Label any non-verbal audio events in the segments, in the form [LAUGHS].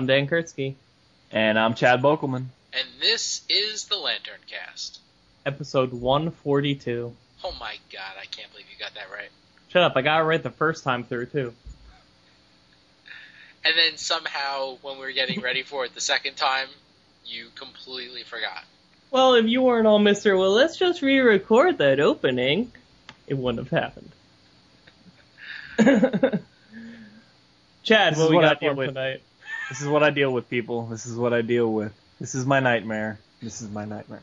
I'm Dan Kurtzky. And I'm Chad Bokelman. And this is the Lantern Cast. Episode 142. Oh my god, I can't believe you got that right. Shut up, I got it right the first time through, too. And then somehow, when we were getting [LAUGHS] ready for it the second time, you completely forgot. Well, if you weren't all Mr. Well, let's just re record that opening, it wouldn't have happened. [LAUGHS] Chad, This what is we got deal for tonight? This is what I deal with, people. This is what I deal with. This is my nightmare. This is my nightmare.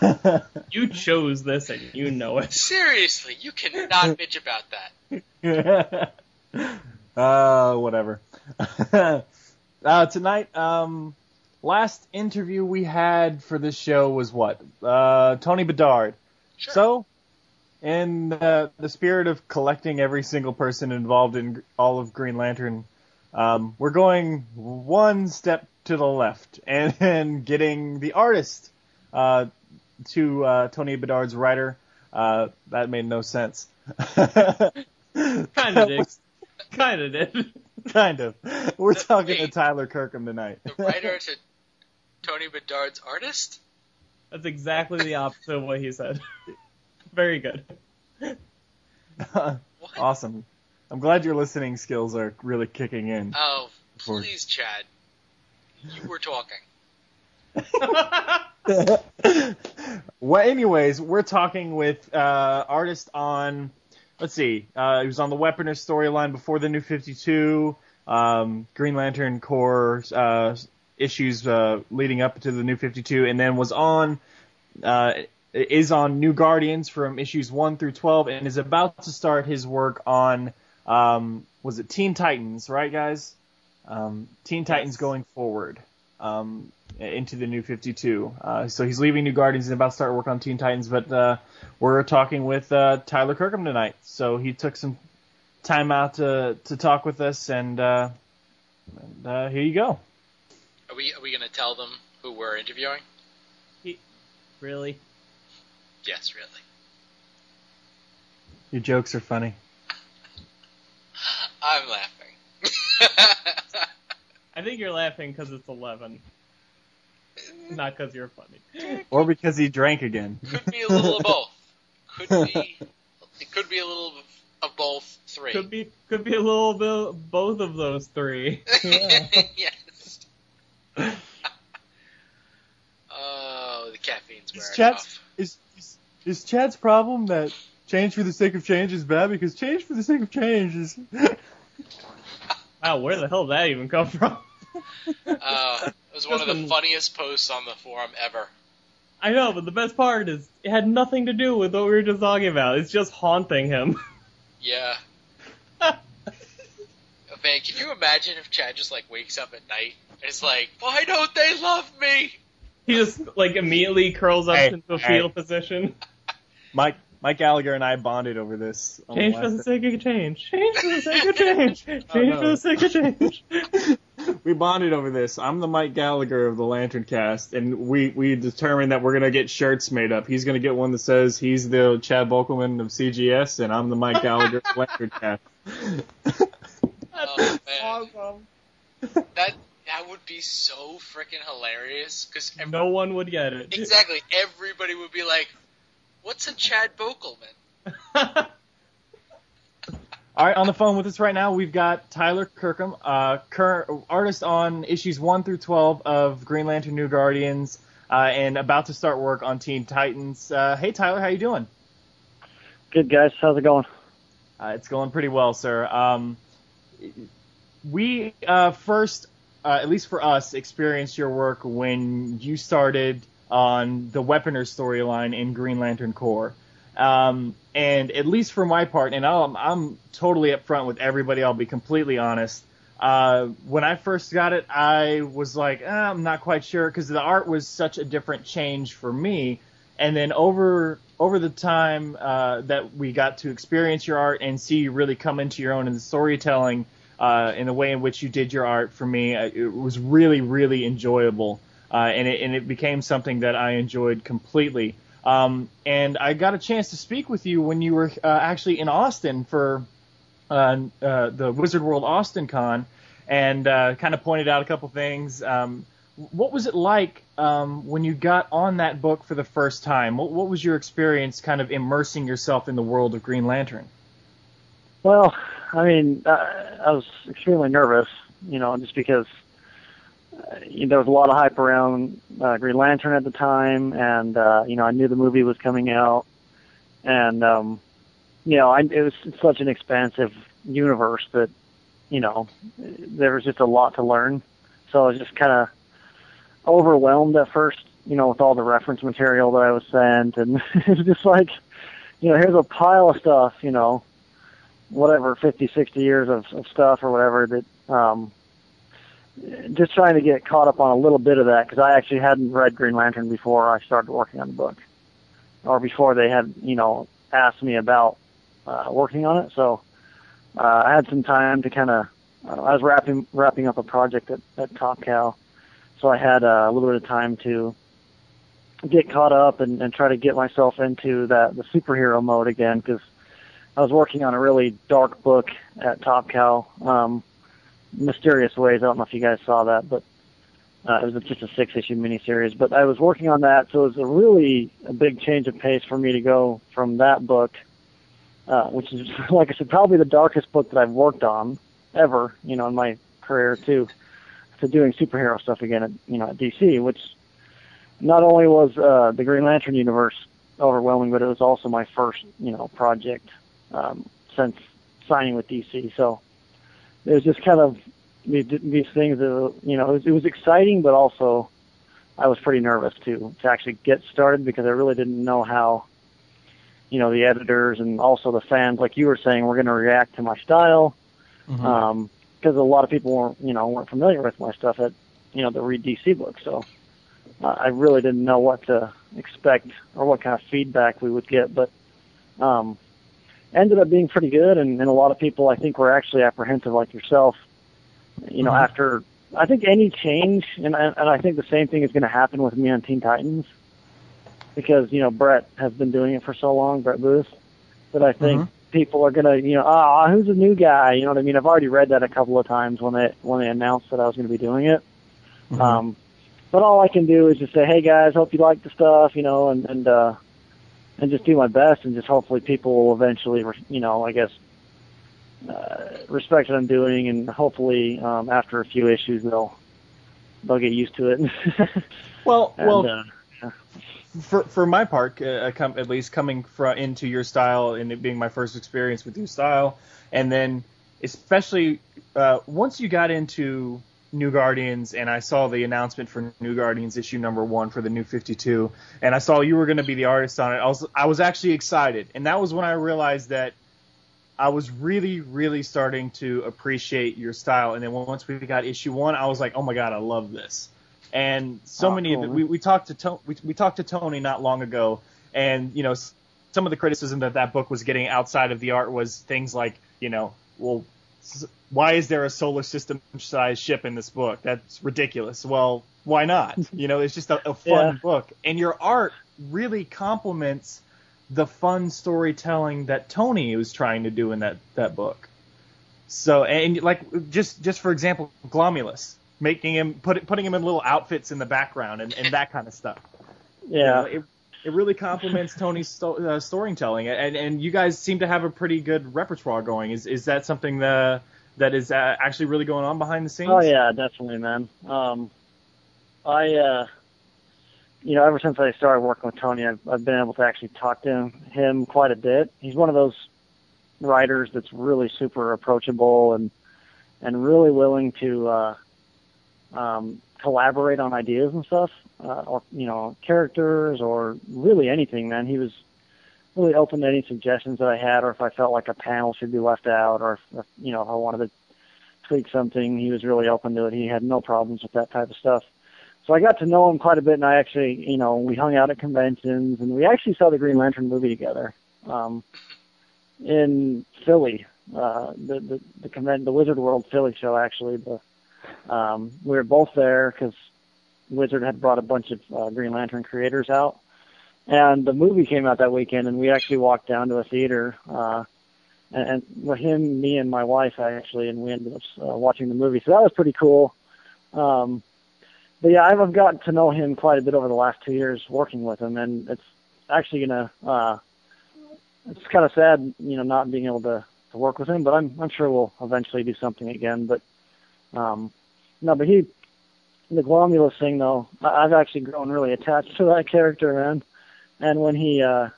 [LAUGHS] You chose this and you know it. Seriously, you cannot [LAUGHS] bitch about that. [LAUGHS] uh, whatever. uh, tonight, um, last interview we had for this show was what? Uh, Tony Bedard. Sure. So, in uh, the spirit of collecting every single person involved in all of Green Lantern, um, we're going one step to the left [LAUGHS] and, and getting the artist uh, to uh, Tony Bedard's writer. Uh, that made no sense. [LAUGHS] Kinda did. Kinda [LAUGHS] did. kind of. We're The- talking to. Tyler Kirkham tonight. The writer to Tony Bedard's artist? That's exactly the opposite of what he said. Very good. What? awesome. I'm glad your listening skills are really kicking in. Oh, For- please, Chad. You were talking. [LAUGHS] well, anyways, we're talking with uh, artist on. Let's see. Uh, he was on the Weaponer storyline before the New Fifty Two, um, Green Lantern Corps uh, issues uh, leading up to the New Fifty Two, and then was on. Uh, is on New Guardians from issues one through twelve, and is about to start his work on. Um, was it Teen Titans? Right, guys. Um, Teen Titans Yes. going forward. Um, into the new 52. Uh, so he's leaving New Guardians and about to start work on Teen Titans, but uh, we're talking with uh, Tyler Kirkham tonight. So he took some time out to to talk with us, and, uh, and uh, here you go. Are we are we gonna tell them who we're interviewing? really? Yes, really. Your jokes are funny. I'm laughing. I think you're laughing because it's 11. Not because you're funny. Or because he drank again. Could be a little of both. Could be. It could be a little of both. Three. Could be could be a little bit both of those three. [LAUGHS] Yes. [LAUGHS] Oh, the caffeine's Is wearing Chad's, off. is, is, is Chad's problem that change for the sake of change is bad? Because change for the sake of change is. Wow, where the hell did that even come from? Uh, it was one of the funniest posts on the forum ever. I know, but the best part is it had nothing to do with what we were just talking about. It's just haunting him. Yeah. [LAUGHS] Man, can you imagine if Chad just like wakes up at night and is like, "Why don't they love me?" he just like immediately curls up Hey, into a hey. fetal position. Mike Mike Gallagher and I bonded over this. Change for the sake of change. Change for the sake of [LAUGHS] change. Change no. for the sake of change. [LAUGHS] [LAUGHS] we bonded over this. I'm the Mike Gallagher of the Lantern Cast, and we we determined that we're gonna get shirts made up. He's gonna get one that says he's the Chad Bokelman of CGS, and I'm the Mike Gallagher of the Lantern Cast. Oh, [LAUGHS] awesome. That that would be so freaking hilarious because No one would get it. exactly everybody would be like, "What's a Chad Bokelman?" [LAUGHS] All right, on the phone with us right now, we've got Tyler Kirkham, uh, current artist on issues one through twelve of Green Lantern New Guardians, uh, and about to start work on Teen Titans. Uh, hey, Tyler, how you doing? Good guys, how's it going? Uh, it's going pretty well, sir. Um, we uh, first, uh, at least for us, experienced your work when you started on the Weaponer storyline in Green Lantern Corps. Um, and at least for my part, and I'll, I'm totally upfront with everybody, I'll be completely honest. Uh, when I first got it, I was like, ah, I'm not quite sure because the art was such a different change for me. And then over over the time uh, that we got to experience your art and see you really come into your own in the storytelling, uh, in the way in which you did your art for me, uh, it was really really enjoyable, uh, and it and it became something that I enjoyed completely. Um, and I got a chance to speak with you when you were uh, actually in Austin for uh, uh, the Wizard World Austin Con, and uh, kind of pointed out a couple things. Um, what was it like um, when you got on that book for the first time? What, what was your experience, kind of immersing yourself in the world of Green Lantern? Well, I mean, uh, I was extremely nervous, you know, just because you know, there was a lot of hype around uh, Green Lantern at the time, and uh, you know, I knew the movie was coming out, and um, you know, I, it was such an expansive universe that you know there was just a lot to learn. So I was just kind of overwhelmed at first, you know, with all the reference material that I was sent, and [LAUGHS] it was just like, you know, here's a pile of stuff, you know, whatever, 50, 60 years of, of stuff or whatever that, um, just trying to get caught up on a little bit of that because I actually hadn't read Green Lantern before I started working on the book, or before they had, you know, asked me about uh, working on it. So uh, I had some time to kind of. Uh, I was wrapping wrapping up a project at, at Top Cow, so I had uh, a little bit of time to get caught up and, and try to get myself into that the superhero mode again because I was working on a really dark book at Top Cow, um, Mysterious Ways. I don't know if you guys saw that, but uh, it was just a six issue miniseries. But I was working on that, so it was a really a big change of pace for me to go from that book, uh, which is [LAUGHS] like I said, probably the darkest book that I've worked on ever, you know, in my career too to doing superhero stuff again at you know at DC, which not only was uh, the Green Lantern universe overwhelming, but it was also my first you know project um, since signing with DC. So it was just kind of these, things that you know it was, it was exciting, but also I was pretty nervous to to actually get started because I really didn't know how you know the editors and also the fans, like you were saying, were going to react to my style. Mm-hmm. Um, because a lot of people weren't, you know, weren't familiar with my stuff at, you know, the read DC books. So uh, I really didn't know what to expect or what kind of feedback we would get, but um, ended up being pretty good. And, and a lot of people, I think, were actually apprehensive, like yourself. You know, mm-hmm. after I think any change, and and I think the same thing is going to happen with me on Teen Titans, because you know Brett has been doing it for so long, Brett Booth, that I think. Mm-hmm people are gonna, you know, ah, oh, who's a new guy? You know what I mean? I've already read that a couple of times when they when they announced that I was going to be doing it. Mm-hmm. Um, but all I can do is just say, hey guys, hope you like the stuff, you know, and and uh, and just do my best, and just hopefully people will eventually, you know, I guess, uh, respect what I'm doing, and hopefully um, after a few issues they'll they'll get used to it. [LAUGHS] well, and, well. Uh, for for my part, uh, com- at least coming from into your style and it being my first experience with your style, and then especially uh, once you got into New Guardians and I saw the announcement for New Guardians issue number one for the New 52, and I saw you were going to be the artist on it. I was I was actually excited, and that was when I realized that I was really really starting to appreciate your style. And then once we got issue one, I was like, oh my god, I love this and so oh, many cool. of the, we, we talked to Tony, we, we talked to Tony not long ago, and you know some of the criticism that that book was getting outside of the art was things like you know well why is there a solar system sized ship in this book that's ridiculous well why not [LAUGHS] you know it's just a, a fun yeah. book and your art really complements the fun storytelling that Tony was trying to do in that that book so and like just just for example Glomulus making him put putting him in little outfits in the background and, and that kind of stuff. [LAUGHS] Yeah. You know, it, it really complements Tony's sto- uh, storytelling, and and you guys seem to have a pretty good repertoire going. Is is that something that that is uh, actually really going on behind the scenes? Oh yeah, definitely, man. Um, I uh, you know, ever since I started working with Tony, I've, I've been able to actually talk to him, him quite a bit. He's one of those writers that's really super approachable and and really willing to uh, um, collaborate on ideas and stuff, uh, or you know, characters, or really anything. Man, he was really open to any suggestions that I had, or if I felt like a panel should be left out, or if, you know, if I wanted to tweak something, he was really open to it. He had no problems with that type of stuff. So I got to know him quite a bit, and I actually, you know, we hung out at conventions, and we actually saw the Green Lantern movie together um, in Philly, uh, the the the, the Wizard World Philly show. Actually, the um, we were both there because Wizard had brought a bunch of uh, Green Lantern creators out, and the movie came out that weekend, and we actually walked down to a theater uh, and, with him, me, and my wife actually, and we ended up uh, watching the movie. So that was pretty cool. Um, but yeah, I've gotten to know him quite a bit over the last two years working with him, and it's actually gonna. Uh, it's kind of sad, you know, not being able to to work with him, but I'm I'm sure we'll eventually do something again. But um, no, but he the Glomulus thing though, I- I've actually grown really attached to that character, man. And when he, uh,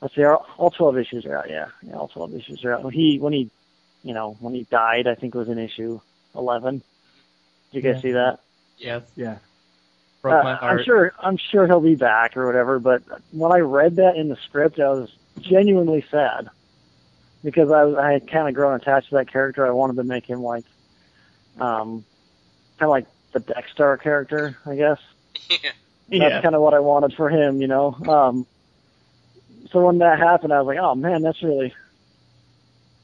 let's see, all all 12 issues are out. Yeah, yeah, all 12 issues are out. When he, when he, you know, when he died, I think it was in issue 11. Did you guys Yeah. see that? Yes, Yeah. broke Uh, my heart. I'm sure, I'm sure he'll be back or whatever. But when I read that in the script, I was genuinely sad because I was, I had kind of grown attached to that character. I wanted to make him like, um, kind of like the Dexter character, I guess. yeah. [LAUGHS] Yeah. That's kind of what I wanted for him, you know. Um, so when that happened, I was like, oh man, that's really,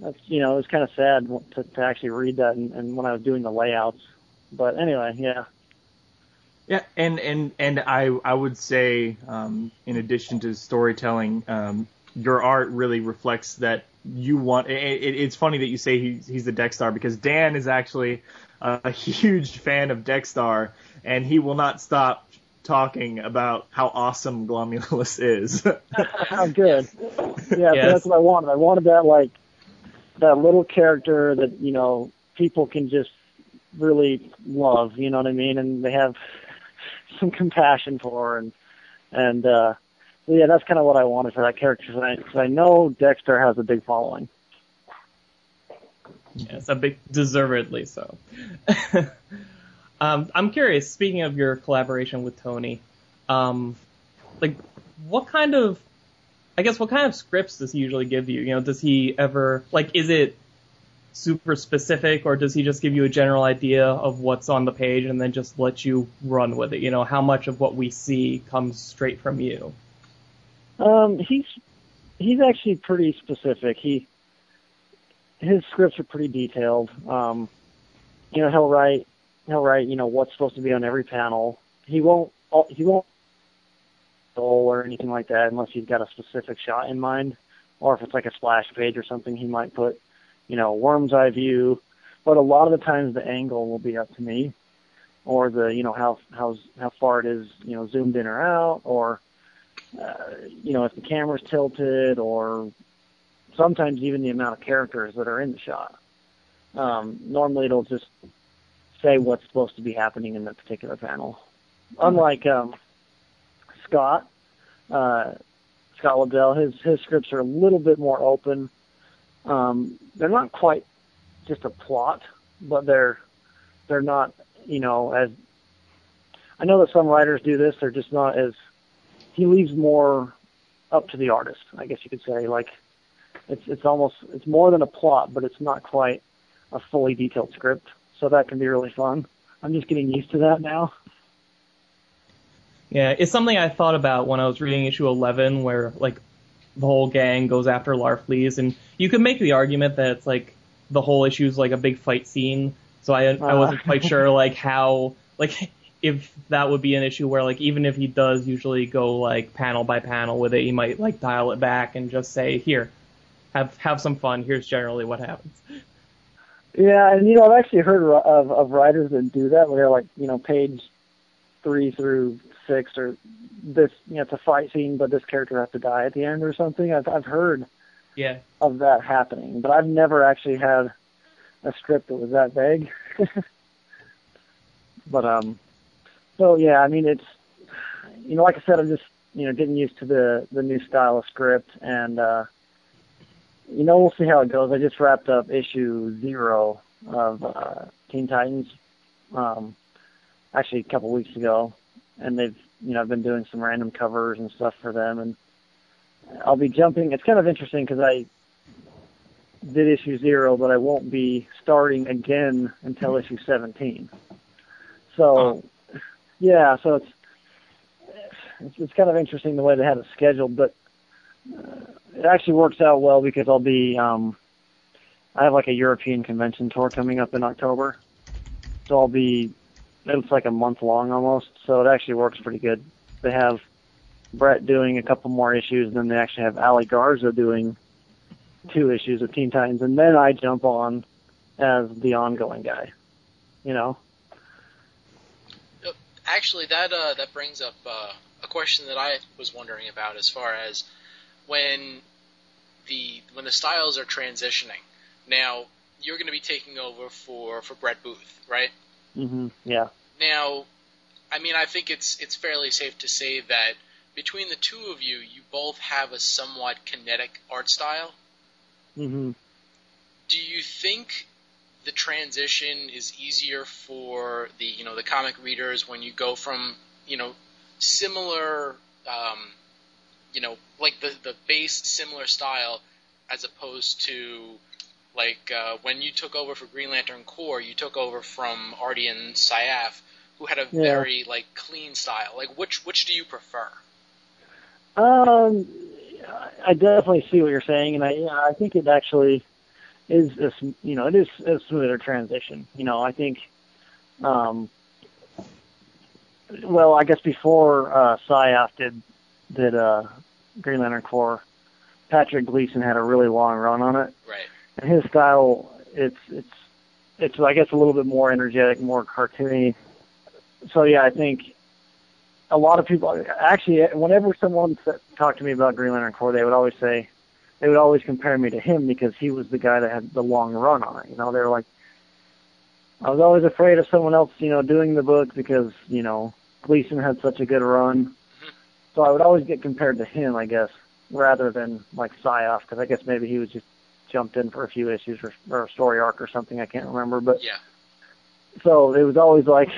that's you know, it was kind of sad to, to actually read that, and, and when I was doing the layouts. But anyway, yeah, Yeah, and and and I I would say, um, in addition to storytelling, um, your art really reflects that you want. It, it, it's funny that you say he's he's the Dexter because Dan is actually a, huge fan of Dexter, and he will not stop talking about how awesome Glomulus is. [LAUGHS] how good. Yeah, Yes. that's what I wanted. I wanted that like that little character that you know people can just really love. You know what I mean? And they have [LAUGHS] some compassion for, and and uh, yeah, that's kind of what I wanted for that character. Because I, 'cause I know Dexter has a big following. Yes, a big, deservedly so. [LAUGHS] um, I'm curious. Speaking of your collaboration with Tony, um, like, what kind of, I guess, what kind of scripts does he usually give you? You know, does he ever like, is it super specific, or does he just give you a general idea of what's on the page and then just let you run with it? You know, how much of what we see comes straight from you? Um, he's he's actually pretty specific. He his scripts are pretty detailed. Um, you know, he'll write he'll write you know what's supposed to be on every panel. He won't he won't goal or anything like that unless he's got a specific shot in mind, or if it's like a splash page or something, he might put you know worm's eye view. But a lot of the times the angle will be up to me, or the you know how how how far it is you know zoomed in or out, or uh, you know, if the camera's tilted or sometimes even the amount of characters that are in the shot. Um, normally it'll just say what's supposed to be happening in that particular panel. Unlike um, Scott, uh, Scott Lobdell, his his scripts are a little bit more open. Um, they're not quite just a plot, but they're they're not, you know, as I know that some writers do this. They're just not as he leaves more up to the artist, I guess you could say. Like it's it's almost it's more than a plot, but it's not quite a fully detailed script. So that can be really fun. I'm just getting used to that now. Yeah, it's something I thought about when I was reading issue 11, where like the whole gang goes after Larfleeze, and you could make the argument that it's like the whole issue is like a big fight scene. So I I wasn't ah. quite sure [LAUGHS] like how like if that would be an issue where like even if he does usually go like panel by panel with it, he might like dial it back and just say here, have have some fun. Here's generally what happens. Yeah, and you know I've actually heard of of writers that do that, where they're like you know page three through six or this you know it's a fight scene, but this character has to die at the end or something. I've I've heard Yeah, of that happening, but I've never actually had a script that was that vague. [LAUGHS] but um, so yeah, I mean it's you know like I said, I'm just you know getting used to the the new style of script, and uh, you know we'll see how it goes. I just wrapped up issue zero of uh, Teen Titans, um, actually a couple weeks ago, and they've you know I've been doing some random covers and stuff for them, and I'll be jumping. It's kind of interesting because I did issue zero, but I won't be starting again until issue 17. So, yeah, so it's, it's it's kind of interesting the way they had it scheduled, but it actually works out well because I'll be um, I have like a European convention tour coming up in October, so I'll be it's like a month long almost, so it actually works pretty good. They have Brett doing a couple more issues, and then they actually have Ali Garza doing two issues of Teen Titans, and then I jump on as the ongoing guy. You know. Actually, that uh, that brings up uh, a question that I was wondering about as far as when the when the styles are transitioning. Now you're going to be taking over for for Brett Booth, right? hmm Yeah. Now, I mean, I think it's it's fairly safe to say that between the two of you, you both have a somewhat kinetic art style. hmm Do you think the transition is easier for the you know the comic readers when you go from you know similar um, you know like the the base similar style as opposed to like uh, when you took over for Green Lantern Corps, you took over from Ardian Syaf, who had a Yeah. very like clean style. Like which which do you prefer? Um, I definitely see what you're saying, and I yeah, I think it actually is a, you know it is a smoother transition. You know, I think, um, well, I guess before uh, Syaf did did uh, Green Lantern Corps, Patrick Gleason had a really long run on it, Right. and his style it's it's it's I guess a little bit more energetic, more cartoony. So yeah, I think a lot of people actually whenever someone talked to me about Green Lantern Corps, they would always say they would always compare me to him because he was the guy that had the long run on it. You know, they were like I was always afraid of someone else, you know, doing the book because, you know, Gleason had such a good run. So I would always get compared to him, I guess, rather than like Syaf, because I guess maybe he was just jumped in for a few issues or, or a story arc or something. I can't remember, but Yeah. so it was always like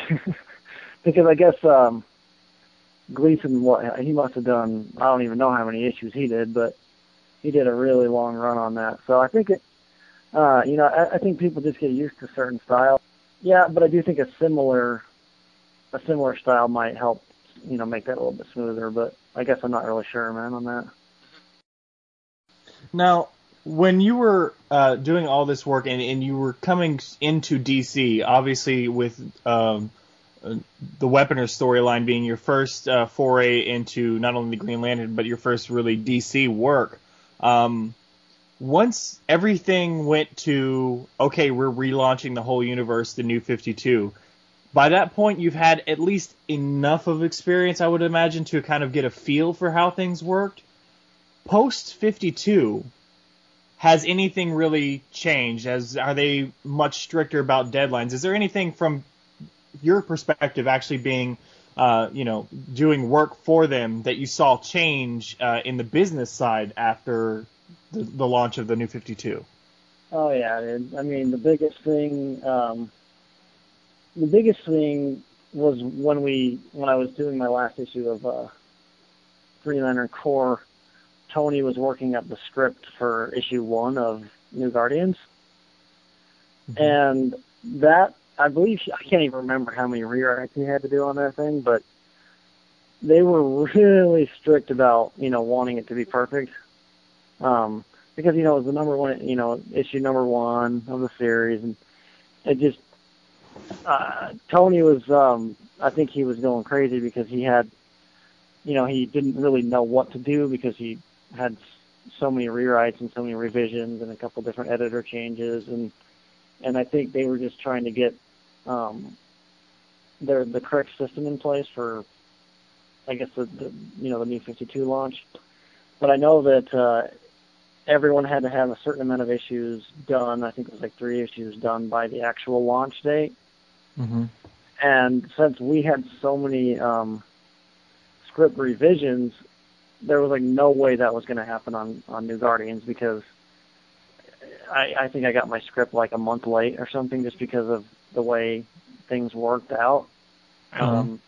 [LAUGHS] because I guess um Gleason what he must have done I don't even know how many issues he did, but he did a really long run on that. So I think it uh you know, I, I think people just get used to certain styles. Yeah, but I do think a similar a similar style might help, you know, make that a little bit smoother, but I guess I'm not really sure, man, on that. Now, when you were uh, doing all this work and, and you were coming into DC, obviously with um, the Weaponer storyline being your first uh, foray into not only the Green Lantern but your first really DC work. Um, once everything went to okay, we're relaunching the whole universe, the New Fifty Two. By that point, you've had at least enough of experience, I would imagine, to kind of get a feel for how things worked. Post 52, has anything really changed? As are they much stricter about deadlines? Is there anything from your perspective actually being, uh, you know, doing work for them that you saw change uh, in the business side after the, the launch of the new 52? Oh yeah. I mean, the biggest thing, um, the biggest thing was when we, when I was doing my last issue of uh, Green Lantern Corps. Tony was working up the script for issue one of New Guardians, and that I believe I can't even remember how many rewrites he had to do on that thing, but they were really strict about you know wanting it to be perfect. Um, because you know it was the number one, you know, issue number one of the series, and it just uh, Tony was, um, I think he was going crazy because he had, you know, he didn't really know what to do because he had so many rewrites and so many revisions and a couple different editor changes, and and I think they were just trying to get um, their the correct system in place for, I guess the, the you know the new 52 launch. But I know that uh, everyone had to have a certain amount of issues done. I think it was like three issues done by the actual launch date. Mm-hmm. And since we had so many um, script revisions, there was like no way that was going to happen on on New Guardians because I, I think I got my script like a month late or something just because of the way things worked out. Um,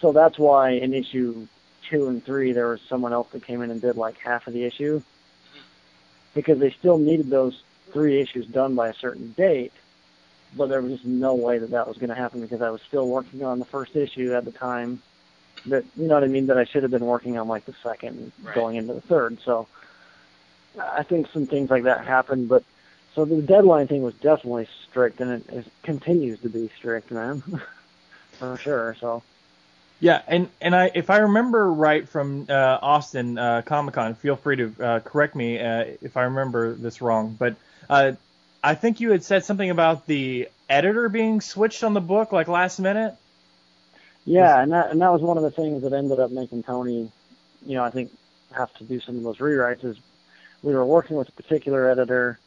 so that's why in issue two and three there was someone else that came in and did like half of the issue because they still needed those three issues done by a certain date, but there was just no way that that was going to happen because I was still working on the first issue at the time. That you know what I mean? That I should have been working on like the second, Right. going into the third. So I think some things like that happened, but so the deadline thing was definitely strict, and it, it continues to be strict, man, [LAUGHS] for sure. So Yeah, and and I if I remember right from uh, Austin uh, Comic Con, feel free to uh, correct me uh, if I remember this wrong, but uh, I think you had said something about the editor being switched on the book like last minute. Yeah, and that and that was one of the things that ended up making Tony, you know, I think have to do some of those rewrites. Is we were working with a particular editor,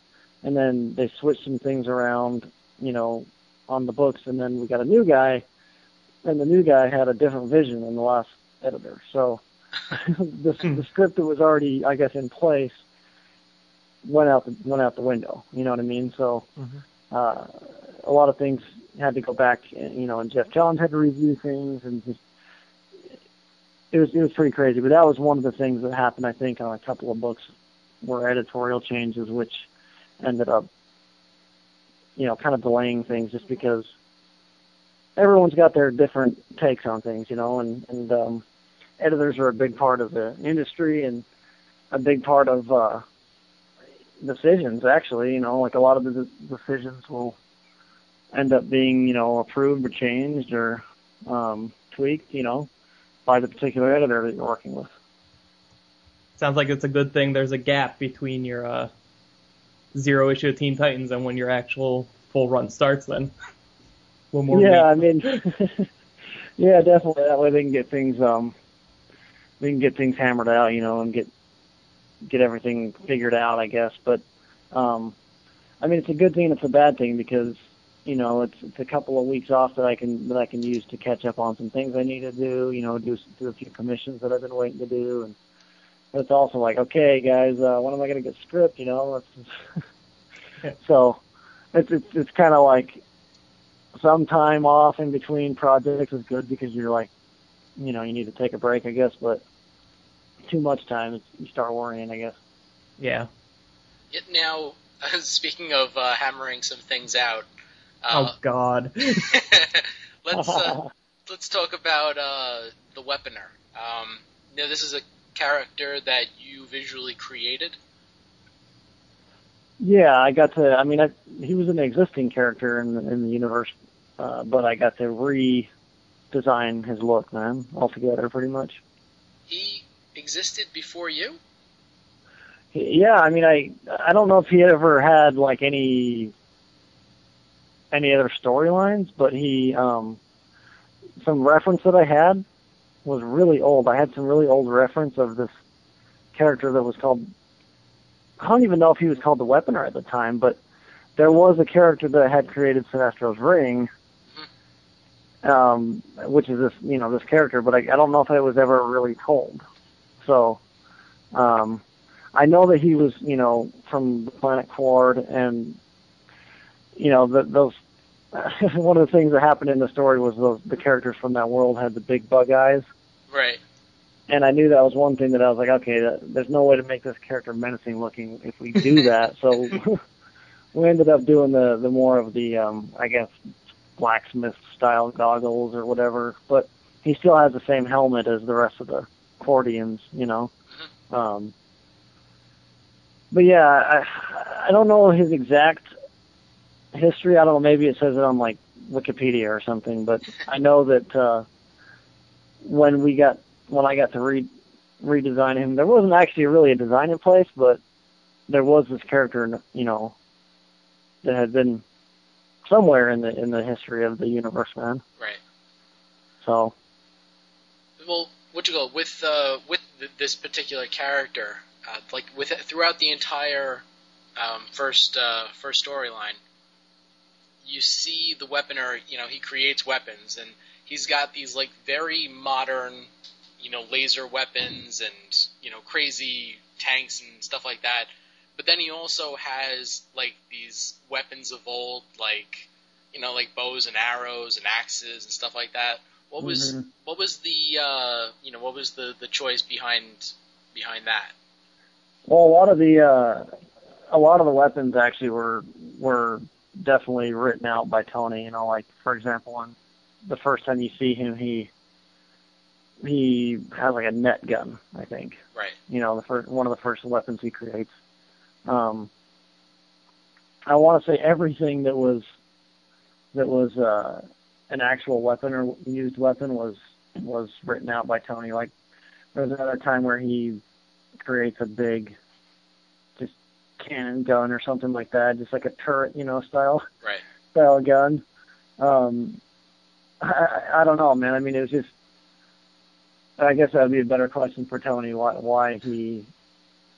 and then they switched some things around, you know, on the books, and then we got a new guy and the new guy had a different vision than the last editor. So [LAUGHS] the, the script that was already, I guess, in place went out the, went out the window. You know what I mean? So mm-hmm. uh, a lot of things had to go back. You know, and Geoff Johns had to review things, and just it was it was pretty crazy. But that was one of the things that happened, I think, on a couple of books were editorial changes, which ended up, you know, kind of delaying things just because everyone's got their different takes on things, you know, and and um, editors are a big part of the industry and a big part of uh, decisions. Actually, you know, like a lot of the decisions will end up being, you know, approved or changed or um, tweaked, you know, by the particular editor that you're working with. Sounds like it's a good thing there's a gap between your uh, zero issue of Teen Titans and when your actual full run starts. Then [LAUGHS] one more. Yeah, I mean, [LAUGHS] yeah, definitely. That way they can get things um, they can get things hammered out, you know, and get get everything figured out, I guess. But um, I mean, it's a good thing. It's a bad thing because you know it's it's a couple of weeks off that I can that I can use to catch up on some things I need to do. You know, do do a few commissions that I've been waiting to do, and but it's also like, okay, guys, uh, when am I going to get script? You know, [LAUGHS] so it's it's it's kind of like some time off in between projects is good because you're like, you know, you need to take a break, I guess. But too much time, you start worrying, I guess. Yeah. It, now, [LAUGHS] speaking of uh, hammering some things out. Uh, oh God. [LAUGHS] [LAUGHS] let's uh, let's talk about uh, the Weaponer. Um, you know, this is a character that you visually created. Yeah, I got to. I mean, I, he was an existing character in the, in the universe, uh, but I got to redesign his look, man, altogether, pretty much. He existed before you. Yeah, I mean, I I don't know if he ever had like any any other storylines, but he um some reference that I had was really old. I had some really old reference of this character that was called I don't even know if he was called the Weaponer at the time, but there was a character that had created Sinestro's Ring, um, which is this, you know, this character, but I, I don't know if it was ever really told. So, um, I know that he was, you know, from the planet Qward, and you know, the, those. [LAUGHS] one of the things that happened in the story was those the characters from that world had the big bug eyes. Right and I knew that was one thing that I was like, okay, that, there's no way to make this character menacing looking if we do [LAUGHS] that. so [LAUGHS] we ended up doing the the more of the um, I guess blacksmith style goggles or whatever. But he still has the same helmet as the rest of the Qwardians, you know. Mm-hmm. Um, but yeah, I I don't know his exact history. I don't know. Maybe it says it on like Wikipedia or something. But [LAUGHS] I know that uh, when we got when I got to re redesign him, there wasn't actually really a design in place, but there was this character, you know, that had been somewhere in the in the history of the universe, man. Right. So. Well, what you go with uh, with this particular character, uh, like with throughout the entire um, first uh, first storyline, you see the weaponer. You know, he creates weapons, and he's got these like very modern you know, laser weapons and, you know, crazy tanks and stuff like that. But then he also has, like, these weapons of old, like, you know, like bows and arrows and axes and stuff like that. What was mm-hmm. what was the uh, you know what was the, the choice behind behind that? Well, a lot of the uh, a lot of the weapons actually were were definitely written out by Tony. You know, like for example, when the first time you see him, he he has like a net gun, I think. Right. You know, the first one of the first weapons he creates. Um, I want to say everything that was that was uh, an actual weapon or used weapon was was written out by Tony. Like there's another time where he creates a big just cannon gun or something like that, just like a turret, you know, style Right. [LAUGHS] style gun. Um, I, I don't know, man. I mean, it was just. I guess that would be a better question for Tony. Why why he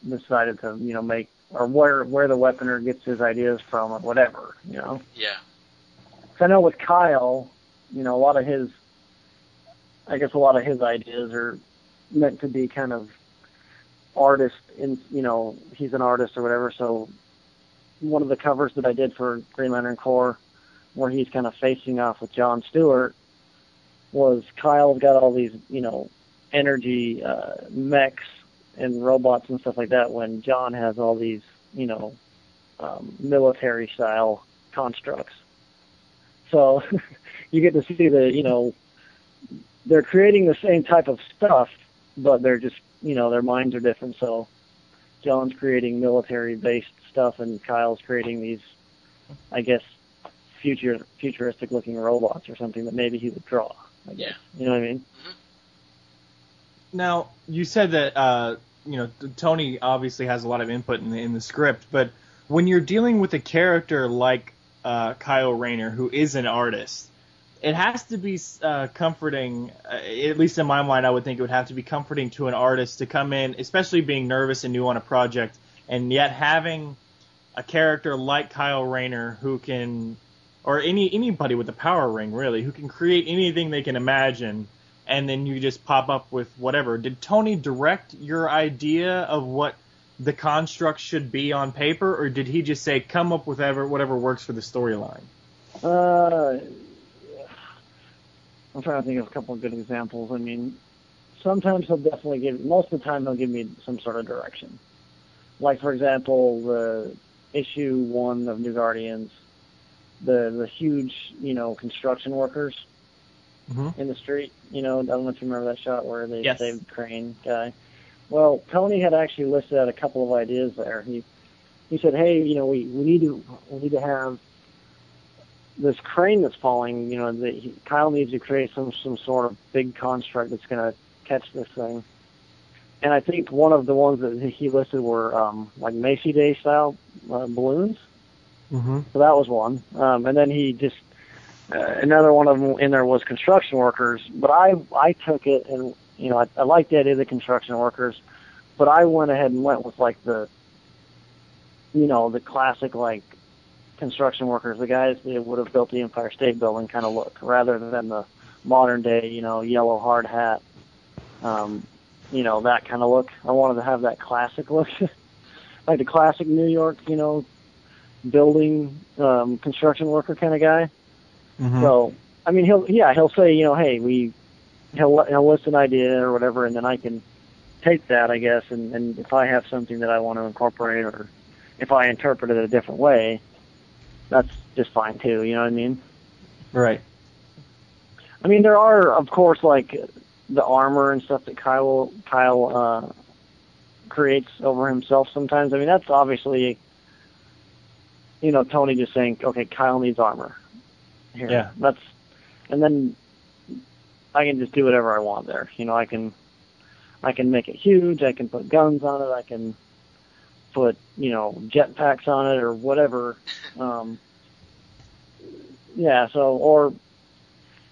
decided to you know make or where where the weaponer gets his ideas from or whatever you know. Yeah. 'Cause I know with Kyle, you know, a lot of his, I guess a lot of his ideas are meant to be kind of artist in, you know, he's an artist or whatever. So one of the covers that I did for Green Lantern Corps, where he's kind of facing off with John Stewart, was Kyle's got all these, you know, energy uh, mechs and robots and stuff like that. When John has all these, you know, um, military style constructs. So [LAUGHS] you get to see the, you know, they're creating the same type of stuff, but they're just, you know, their minds are different. So John's creating military based stuff and Kyle's creating these, I guess, future futuristic looking robots or something that maybe he would draw. I guess. Yeah. You know what I mean? Now, you said that uh, you know Tony obviously has a lot of input in the, in the script, but when you're dealing with a character like uh, Kyle Rayner, who is an artist, it has to be uh, comforting. Uh, at least in my mind, I would think it would have to be comforting to an artist to come in, especially being nervous and new on a project, and yet having a character like Kyle Rayner who can, or any anybody with a power ring really, who can create anything they can imagine and then you just pop up with whatever. Did Tony direct your idea of what the construct should be on paper, or did he just say come up with whatever whatever works for the storyline? Uh, I'm trying to think of a couple of good examples. I mean, sometimes he'll definitely give. Most of the time, he'll give me some sort of direction. Like for example, the issue one of New Guardians, the the huge you know construction workers Mhm. in the street. You know, I don't know if you remember that shot where they Yes. saved Crane guy. Well, Tony had actually listed out a couple of ideas there. He he said, "Hey, you know, we we need to we need to have this crane that's falling. You know, that he, Kyle needs to create some some sort of big construct that's going to catch this thing." And I think one of the ones that he listed were um, like Macy Day style uh, balloons. Mm-hmm. So that was one. Um, and then he just uh, another one of them in there was construction workers. But I I took it and you know I, I liked the idea of the construction workers, but I went ahead and went with like the you know the classic like construction workers, the guys that would have built the Empire State Building kind of look, rather than the modern day you know yellow hard hat. Um, you know that kind of look. I wanted to have that classic look, [LAUGHS] like the classic New York, you know, building um, construction worker kind of guy. Mm-hmm. So I mean, he'll yeah he'll say you know hey we he'll he'll list an idea or whatever, and then I can take that I guess, and, and if I have something that I want to incorporate or if I interpret it a different way, that's just fine too. You know what I mean? Right. I mean, there are, of course, like the armor and stuff that Kyle Kyle uh, creates over himself. Sometimes, I mean, that's obviously, you know, Tony just saying, okay, Kyle needs armor. Here, Yeah. that's, and then I can just do whatever I want there. You know, I can, I can make it huge. I can put guns on it. I can put, you know, jetpacks on it or whatever. [LAUGHS] Um, yeah. So, or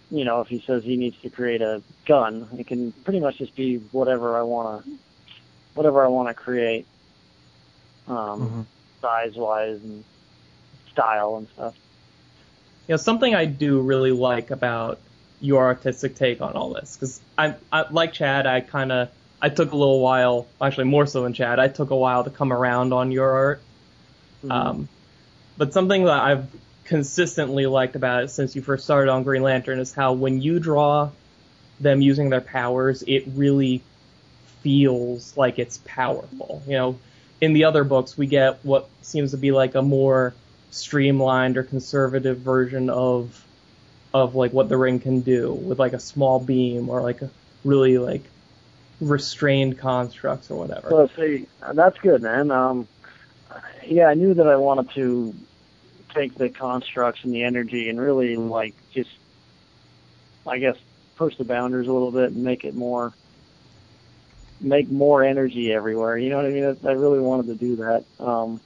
you know, if he says he needs to create a gun, it can pretty much just be whatever I want to, whatever I want to create, um, Mhm. size wise and style and stuff. you know, something I do really like about your artistic take on all this, because I, I, like Chad, I kind of, I took a little while, actually more so than Chad, I took a while to come around on your art. Um, but something that I've consistently liked about it since you first started on Green Lantern is how when you draw them using their powers, it really feels like it's powerful. You know, in the other books, we get what seems to be like a more streamlined or conservative version of of like what the ring can do with like a small beam or like a really like restrained constructs or whatever. So see, that's good, man. Um, yeah, I knew that I wanted to take the constructs and the energy and really like just, I guess, push the boundaries a little bit and make it more make more energy everywhere. You know what I mean? I, I really wanted to do that. Um,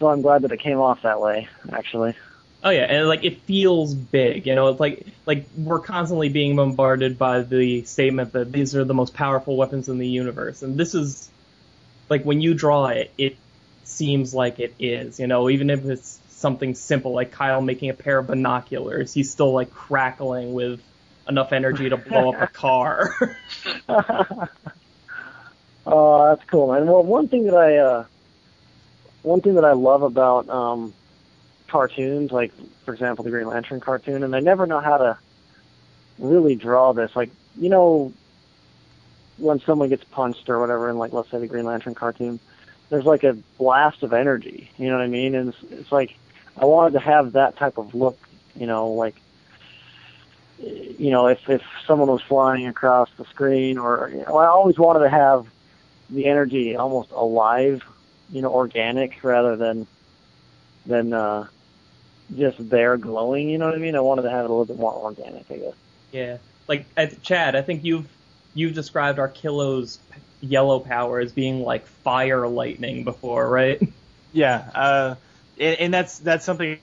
so I'm glad that it came off that way, actually. Oh yeah, and like it feels big, you know. It's like like we're constantly being bombarded by the statement that these are the most powerful weapons in the universe, and this is like when you draw it, it seems like it is, you know. Even if it's something simple like Kyle making a pair of binoculars, he's still like crackling with enough energy to blow up a [LAUGHS] car. [LAUGHS] oh, that's cool, man. Well, one thing that I uh, one thing that I love about um, cartoons, like for example the Green Lantern cartoon, and I never know how to really draw this. Like you know, when someone gets punched or whatever, in like let's say the Green Lantern cartoon, there's like a blast of energy. You know what I mean? And it's, it's like I wanted to have that type of look. You know, like you know, if if someone was flying across the screen, or you know, I always wanted to have the energy almost alive, you know, organic rather than than uh, just there glowing. You know what I mean? I wanted to have it a little bit more organic, I guess. Yeah, like Chad, I think you've you've described Arkillo's yellow power as being like fire lightning before, right? Yeah, uh, and, and that's that's something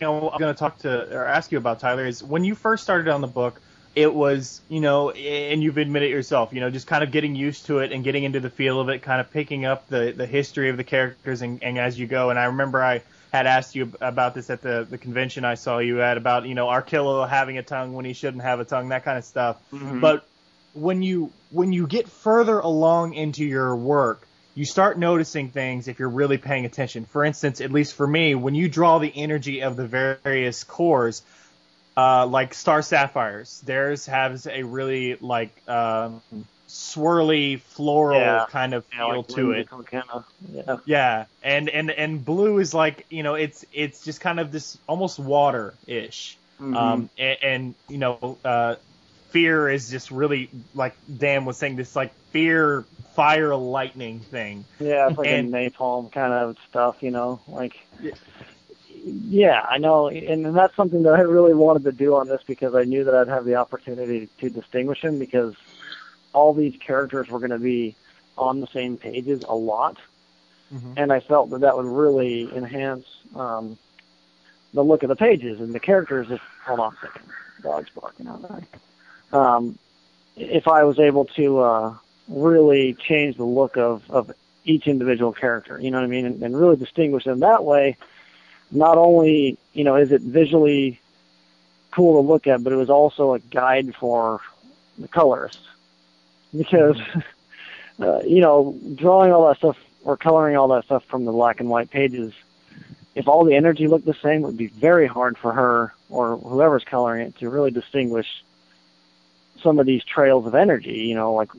you know, I'm going to talk to or ask you about Tyler is when you first started on the book, it was, you know, and you've admitted yourself, you know, just kind of getting used to it and getting into the feel of it, kind of picking up the, the history of the characters and, and as you go. And I remember I had asked you about this at the, the convention I saw you at about, you know, Arkillo having a tongue when he shouldn't have a tongue, that kind of stuff. Mm-hmm. But when you, when you get further along into your work, you start noticing things if you're really paying attention. For instance, at least for me, when you draw the energy of the various corps, uh, like Star Sapphires, theirs has a really like um, swirly floral yeah. kind of yeah, feel like to it. Kinda, yeah. Yeah, and and and blue is like you know it's it's just kind of this almost water ish. Mm-hmm. Um, and, and you know, uh, fear is just really like Dan was saying this like fear fire lightning thing. Yeah, it's like and, a napalm kind of stuff, you know, like. Yeah. yeah, I know, and that's something that I really wanted to do on this because I knew that I'd have the opportunity to distinguish him because all these characters were going to be on the same pages a lot, mm-hmm. and I felt that that would really enhance um, the look of the pages and the characters. If hold on a second, dog's barking out there um, if I was able to uh, really change the look of, of each individual character, you know what I mean, and, and really distinguish them that way. Not only you know is it visually cool to look at, but it was also a guide for the colorist because [LAUGHS] uh, you know drawing all that stuff or coloring all that stuff from the black and white pages. If all the energy looked the same, it would be very hard for her or whoever's coloring it to really distinguish some of these trails of energy. You know, like